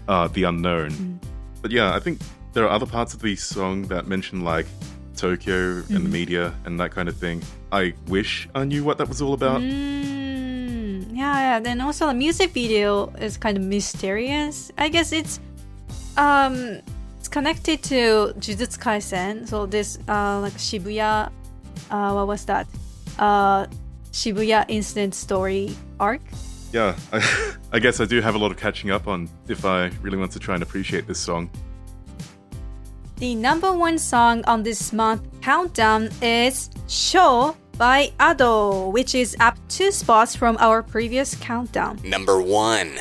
uh, the unknown. But yeah, I think there are other parts of the song that mention like Tokyo and the media and that kind of thing. I wish I knew what that was all about. Mm, yeah, yeah. Then also the music video is kind of mysterious. I guess it's um it's connected to Jujutsu Kaisen. So this uh like Shibuya uh what was that? Uh Shibuya incident story arc. Yeah, I, I guess I do have a lot of catching up on if I really want to try and appreciate this song. The number one song on this month countdown is Show by Ado, which is up two spots from our previous countdown. Number one.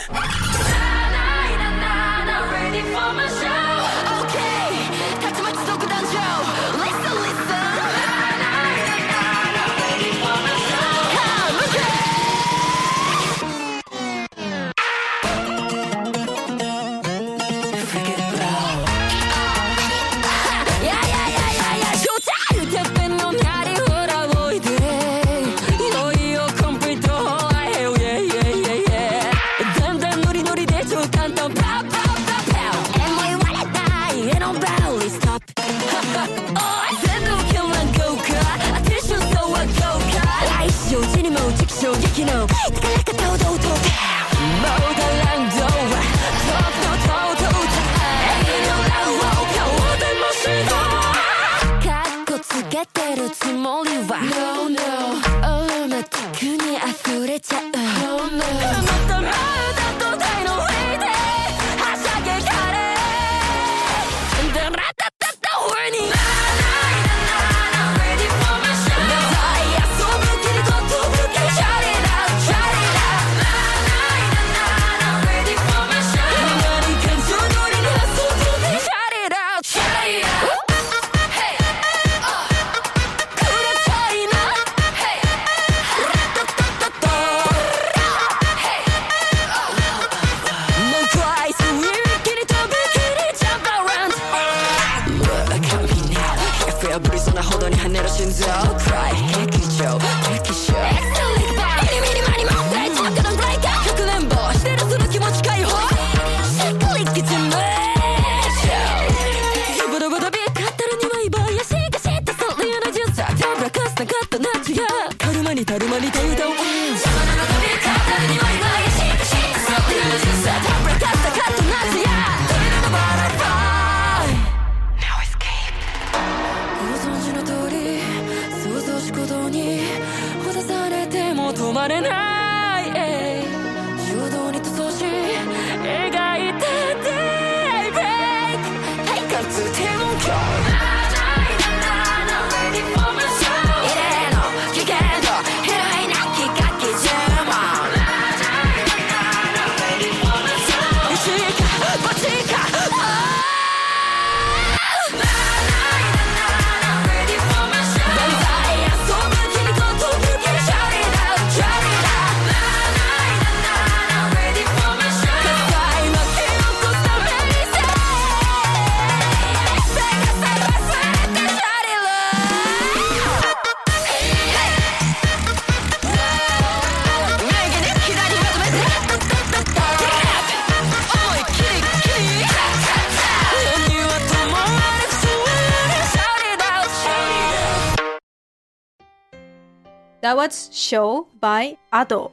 That was Show by Ado.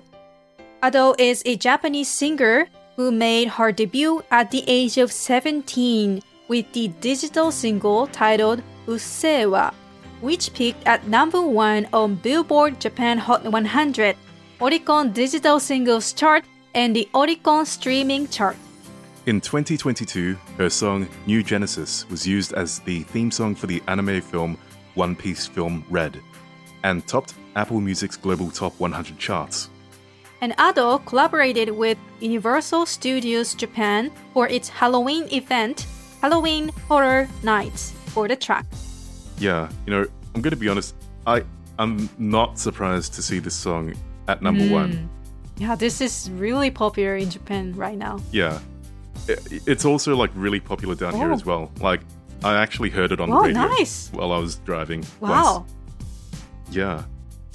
Ado is a Japanese singer who made her debut at the age of 17 with the digital single titled Usseewa, which peaked at number one on Billboard Japan Hot 100, Oricon Digital Singles Chart, and the Oricon Streaming Chart. In 2022, her song New Genesis was used as the theme song for the anime film One Piece film Red and topped Apple Music's global top 100 charts. And Ado collaborated with Universal Studios Japan for its Halloween event, Halloween Horror Nights, for the track. Yeah, you know, I'm going to be honest, I I'm not surprised to see this song at number hmm. 1. Yeah, this is really popular in Japan right now. Yeah. It's also like really popular down here Oh. as well. Like I actually heard it on Oh, the radio nice. while I was driving. Wow. once. Yeah.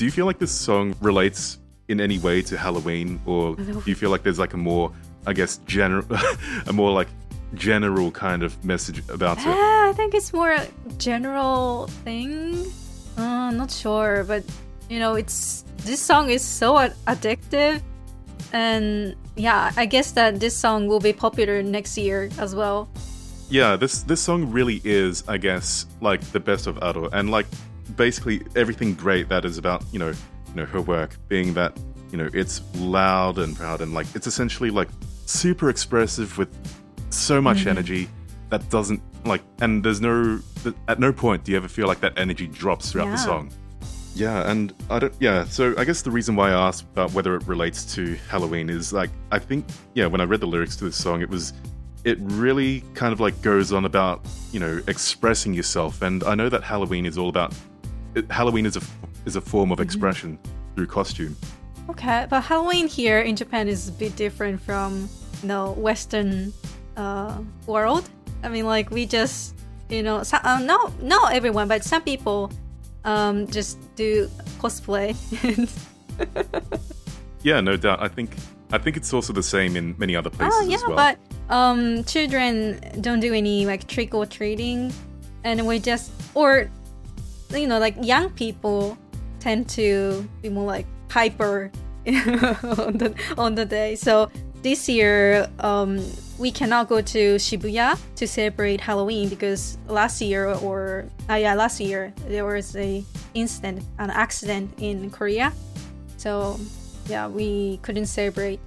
Do you feel like this song relates in any way to Halloween, or do you feel like there's like a more, I guess, general, a more like general kind of message about it? Yeah, I think it's more a general thing. Uh, not sure, but you know, it's this song is so addictive, and yeah, I guess that this song will be popular next year as well. Yeah, this this song really is, I guess, like the best of Ado, and like basically everything great that is about you know you know her work being that you know it's loud and proud and like it's essentially like super expressive with so much mm-hmm. energy that doesn't like and there's no at no point do you ever feel like that energy drops throughout the song. Yeah, and I don't. Yeah, so I guess the reason why I asked about whether it relates to Halloween is like I think yeah, when I read the lyrics to this song, it was it really kind of like goes on about you know expressing yourself, and I know that Halloween is all about it, Halloween is a is a form of expression through costume. Okay, but Halloween here in Japan is a bit different from you know Western uh, world. I mean, like we just you know, so, uh, no, not everyone, but some people um, just do cosplay. Yeah, no doubt. I think I think it's also the same in many other places oh yeah, well. but um, children don't do any like trick or treating, and we just or you know like young people tend to be more like hyper on the on the day. So this year um, we cannot go to Shibuya to celebrate Halloween because last year or uh, yeah last year there was a incident an accident in Korea. So yeah, we couldn't celebrate.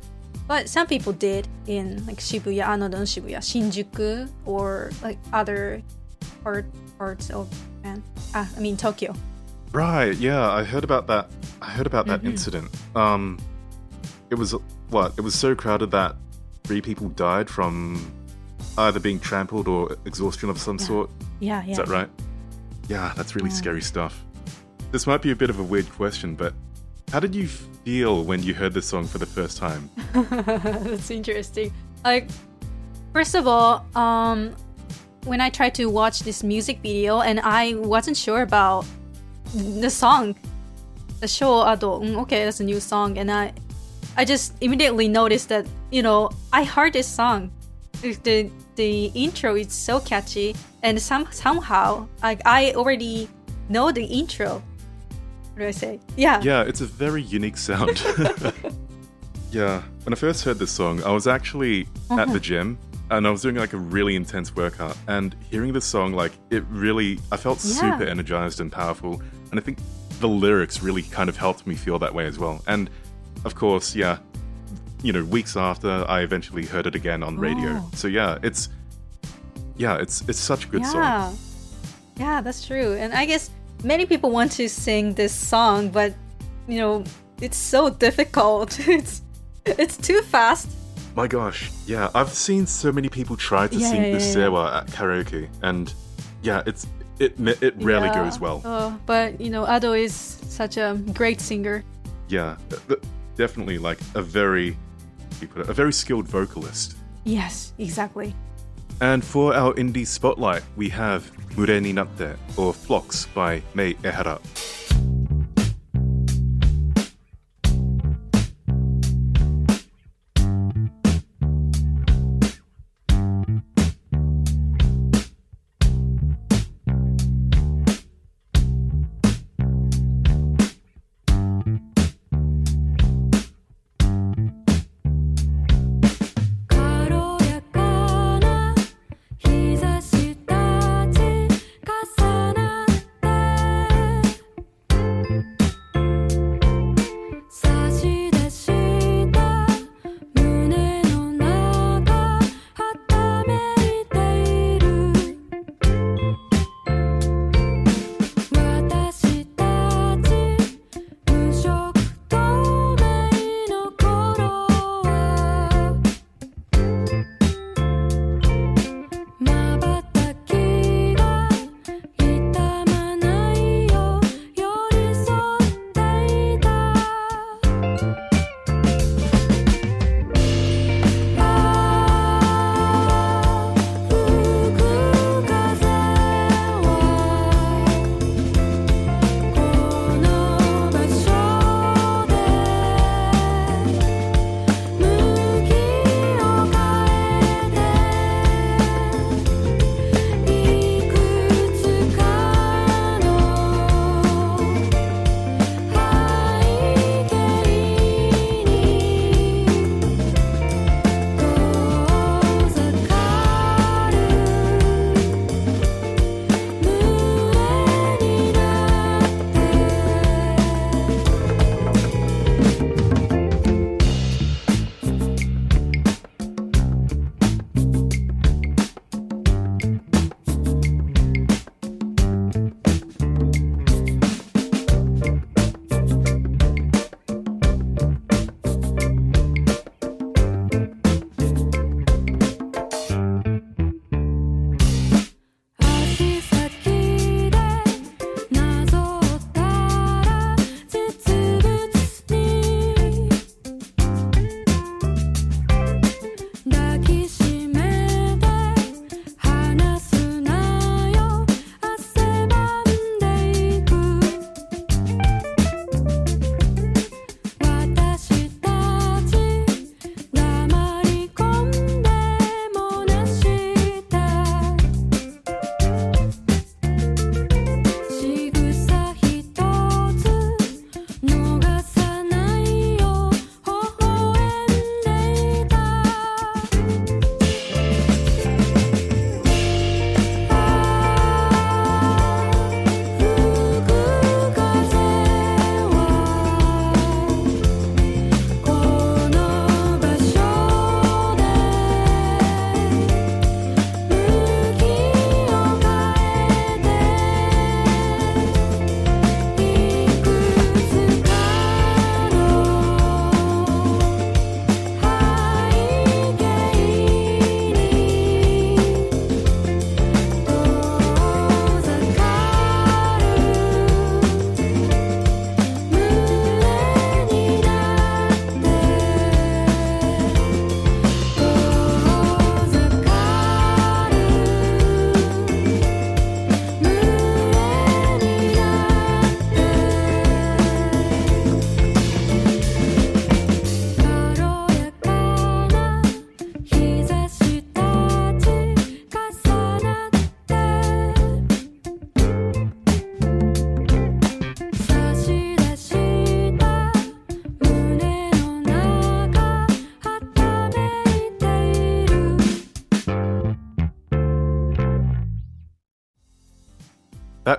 But some people did in like Shibuya, Anodon Shibuya, Shinjuku, or like other part, parts of Japan. Ah, I mean Tokyo. Right, yeah, I heard about that. I heard about that incident. Um, it was what? It was so crowded that three people died from either being trampled or exhaustion of some sort. Yeah, yeah. Is that right? Yeah, that's really scary stuff. This might be a bit of a weird question, but how did you feel when you heard this song for the first time? That's interesting. Like, first of all, um, when I tried to watch this music video and I wasn't sure about the song. The show Ado. Mm, okay, that's a new song and I I just immediately noticed that, you know, I heard this song. The the intro is so catchy and some somehow like I already know the intro. What do I say? Yeah. Yeah, it's a very unique sound. yeah, when I first heard this song, I was actually at the gym and I was doing like a really intense workout. And hearing this song, like, it really, I felt Yeah. super energized and powerful. And I think the lyrics really kind of helped me feel that way as well. And of course, yeah, you know, weeks after, I eventually heard it again on radio. Oh. So yeah, it's, yeah, it's it's such a good song. yeah. Yeah, that's true. And I guess many people want to sing this song, but you know, it's so difficult. It's it's too fast. My gosh, yeah, I've seen so many people try to Yeah, sing yeah, this yeah, at karaoke, and yeah, it's it it rarely Yeah. goes well. Oh, but you know, Ado is such a great singer. Yeah, definitely like a very, you put it, a very skilled vocalist. Yes, exactly. And for our indie spotlight, we have Mure ni natte or Flocks by Mei Ehara.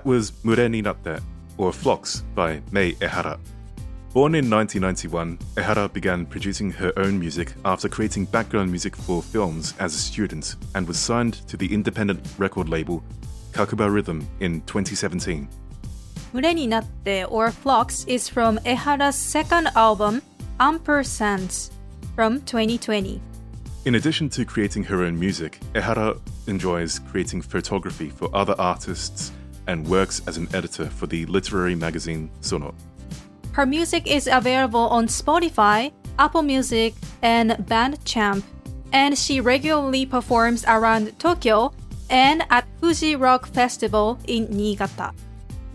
Was Mure ni Natte, or Flocks, by Mei Ehara. Born in 1991, Ehara began producing her own music after creating background music for films as a student and was signed to the independent record label Kakubarhythm in 2017. Mure ni Natte, or Flocks, is from Ehara's second album, Ampersands, from 2020. In addition to creating her own music, Ehara enjoys creating photography for other artists and works as an editor for the literary magazine Sono. Her music is available on Spotify, Apple Music, and Bandcamp, and she regularly performs around Tokyo and at Fuji Rock Festival in Niigata.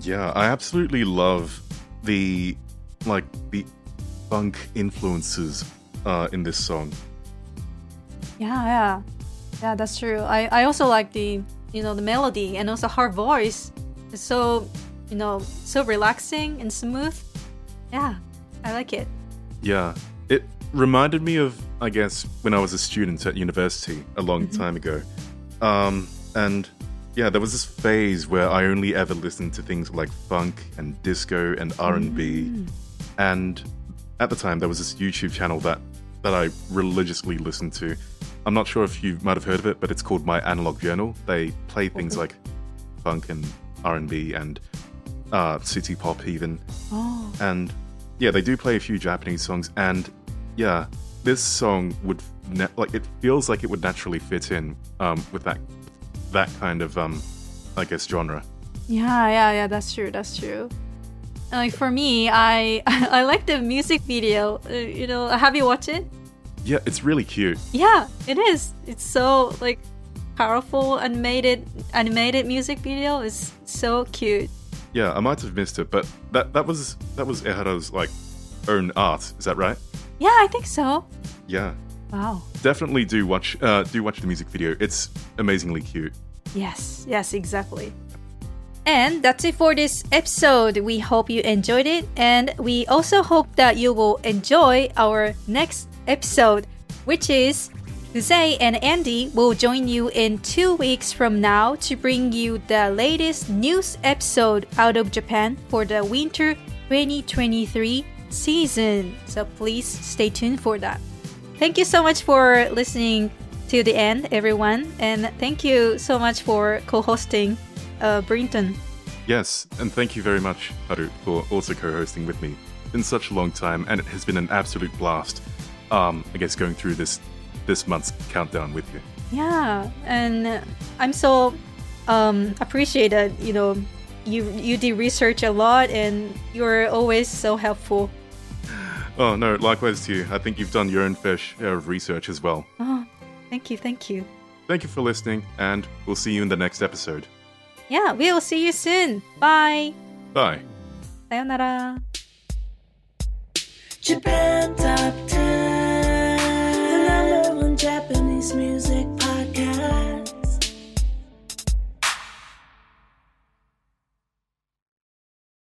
Yeah, I absolutely love the like the funk influences uh, in this song. Yeah, yeah. Yeah, that's true. I, I also like the you know the melody and also her voice. It's so you know so relaxing and smooth. Yeah, I like it. Yeah, it reminded me of I guess when I was a student at university a long time ago, um, and yeah, there was this phase where I only ever listened to things like funk and disco and R and B, and at the time there was this YouTube channel that that I religiously listened to. I'm not sure if you might have heard of it, but it's called My Analog Journal. They play things like funk and R and B and uh, city pop even, Oh, and yeah, they do play a few Japanese songs, and yeah, this song would na- like it feels like it would naturally fit in um, with that that kind of um, I guess genre. yeah, yeah, yeah. That's true. That's true. And Like for me, I I like the music video. Uh, you know, have you watched it? Yeah, it's really cute. Yeah, it is. It's so like powerful animated animated music video. is so cute. Yeah, I might have missed it, but that that was that was Ehara's like own art. Is that right? Yeah, I think so. Yeah, Wow. definitely do watch uh, do watch the music video. It's amazingly cute. Yes, yes, exactly. And that's it for this episode. We hope you enjoyed it, and we also hope that you will enjoy our next episode, which is Jose and Andy will join you in two weeks from now to bring you the latest news episode out of Japan for the winter 2023 season. So please stay tuned for that. Thank you so much for listening to the end, everyone. And thank you so much for co hosting uh, Brinton. Yes, and thank you very much, Haru, for also co-hosting with me. It's been such a long time, and it has been an absolute blast um, I guess going through this this month's countdown with you. Yeah, and I'm so um, appreciated. You know, you you did research a lot, and you're always so helpful. Oh no, likewise to you. I think you've done your own fair share of uh, research as well. Oh, thank you, thank you. Thank you for listening, and we'll see you in the next episode. Yeah, we'll see you soon. Bye. Bye. Sayonara. Japan Top 10.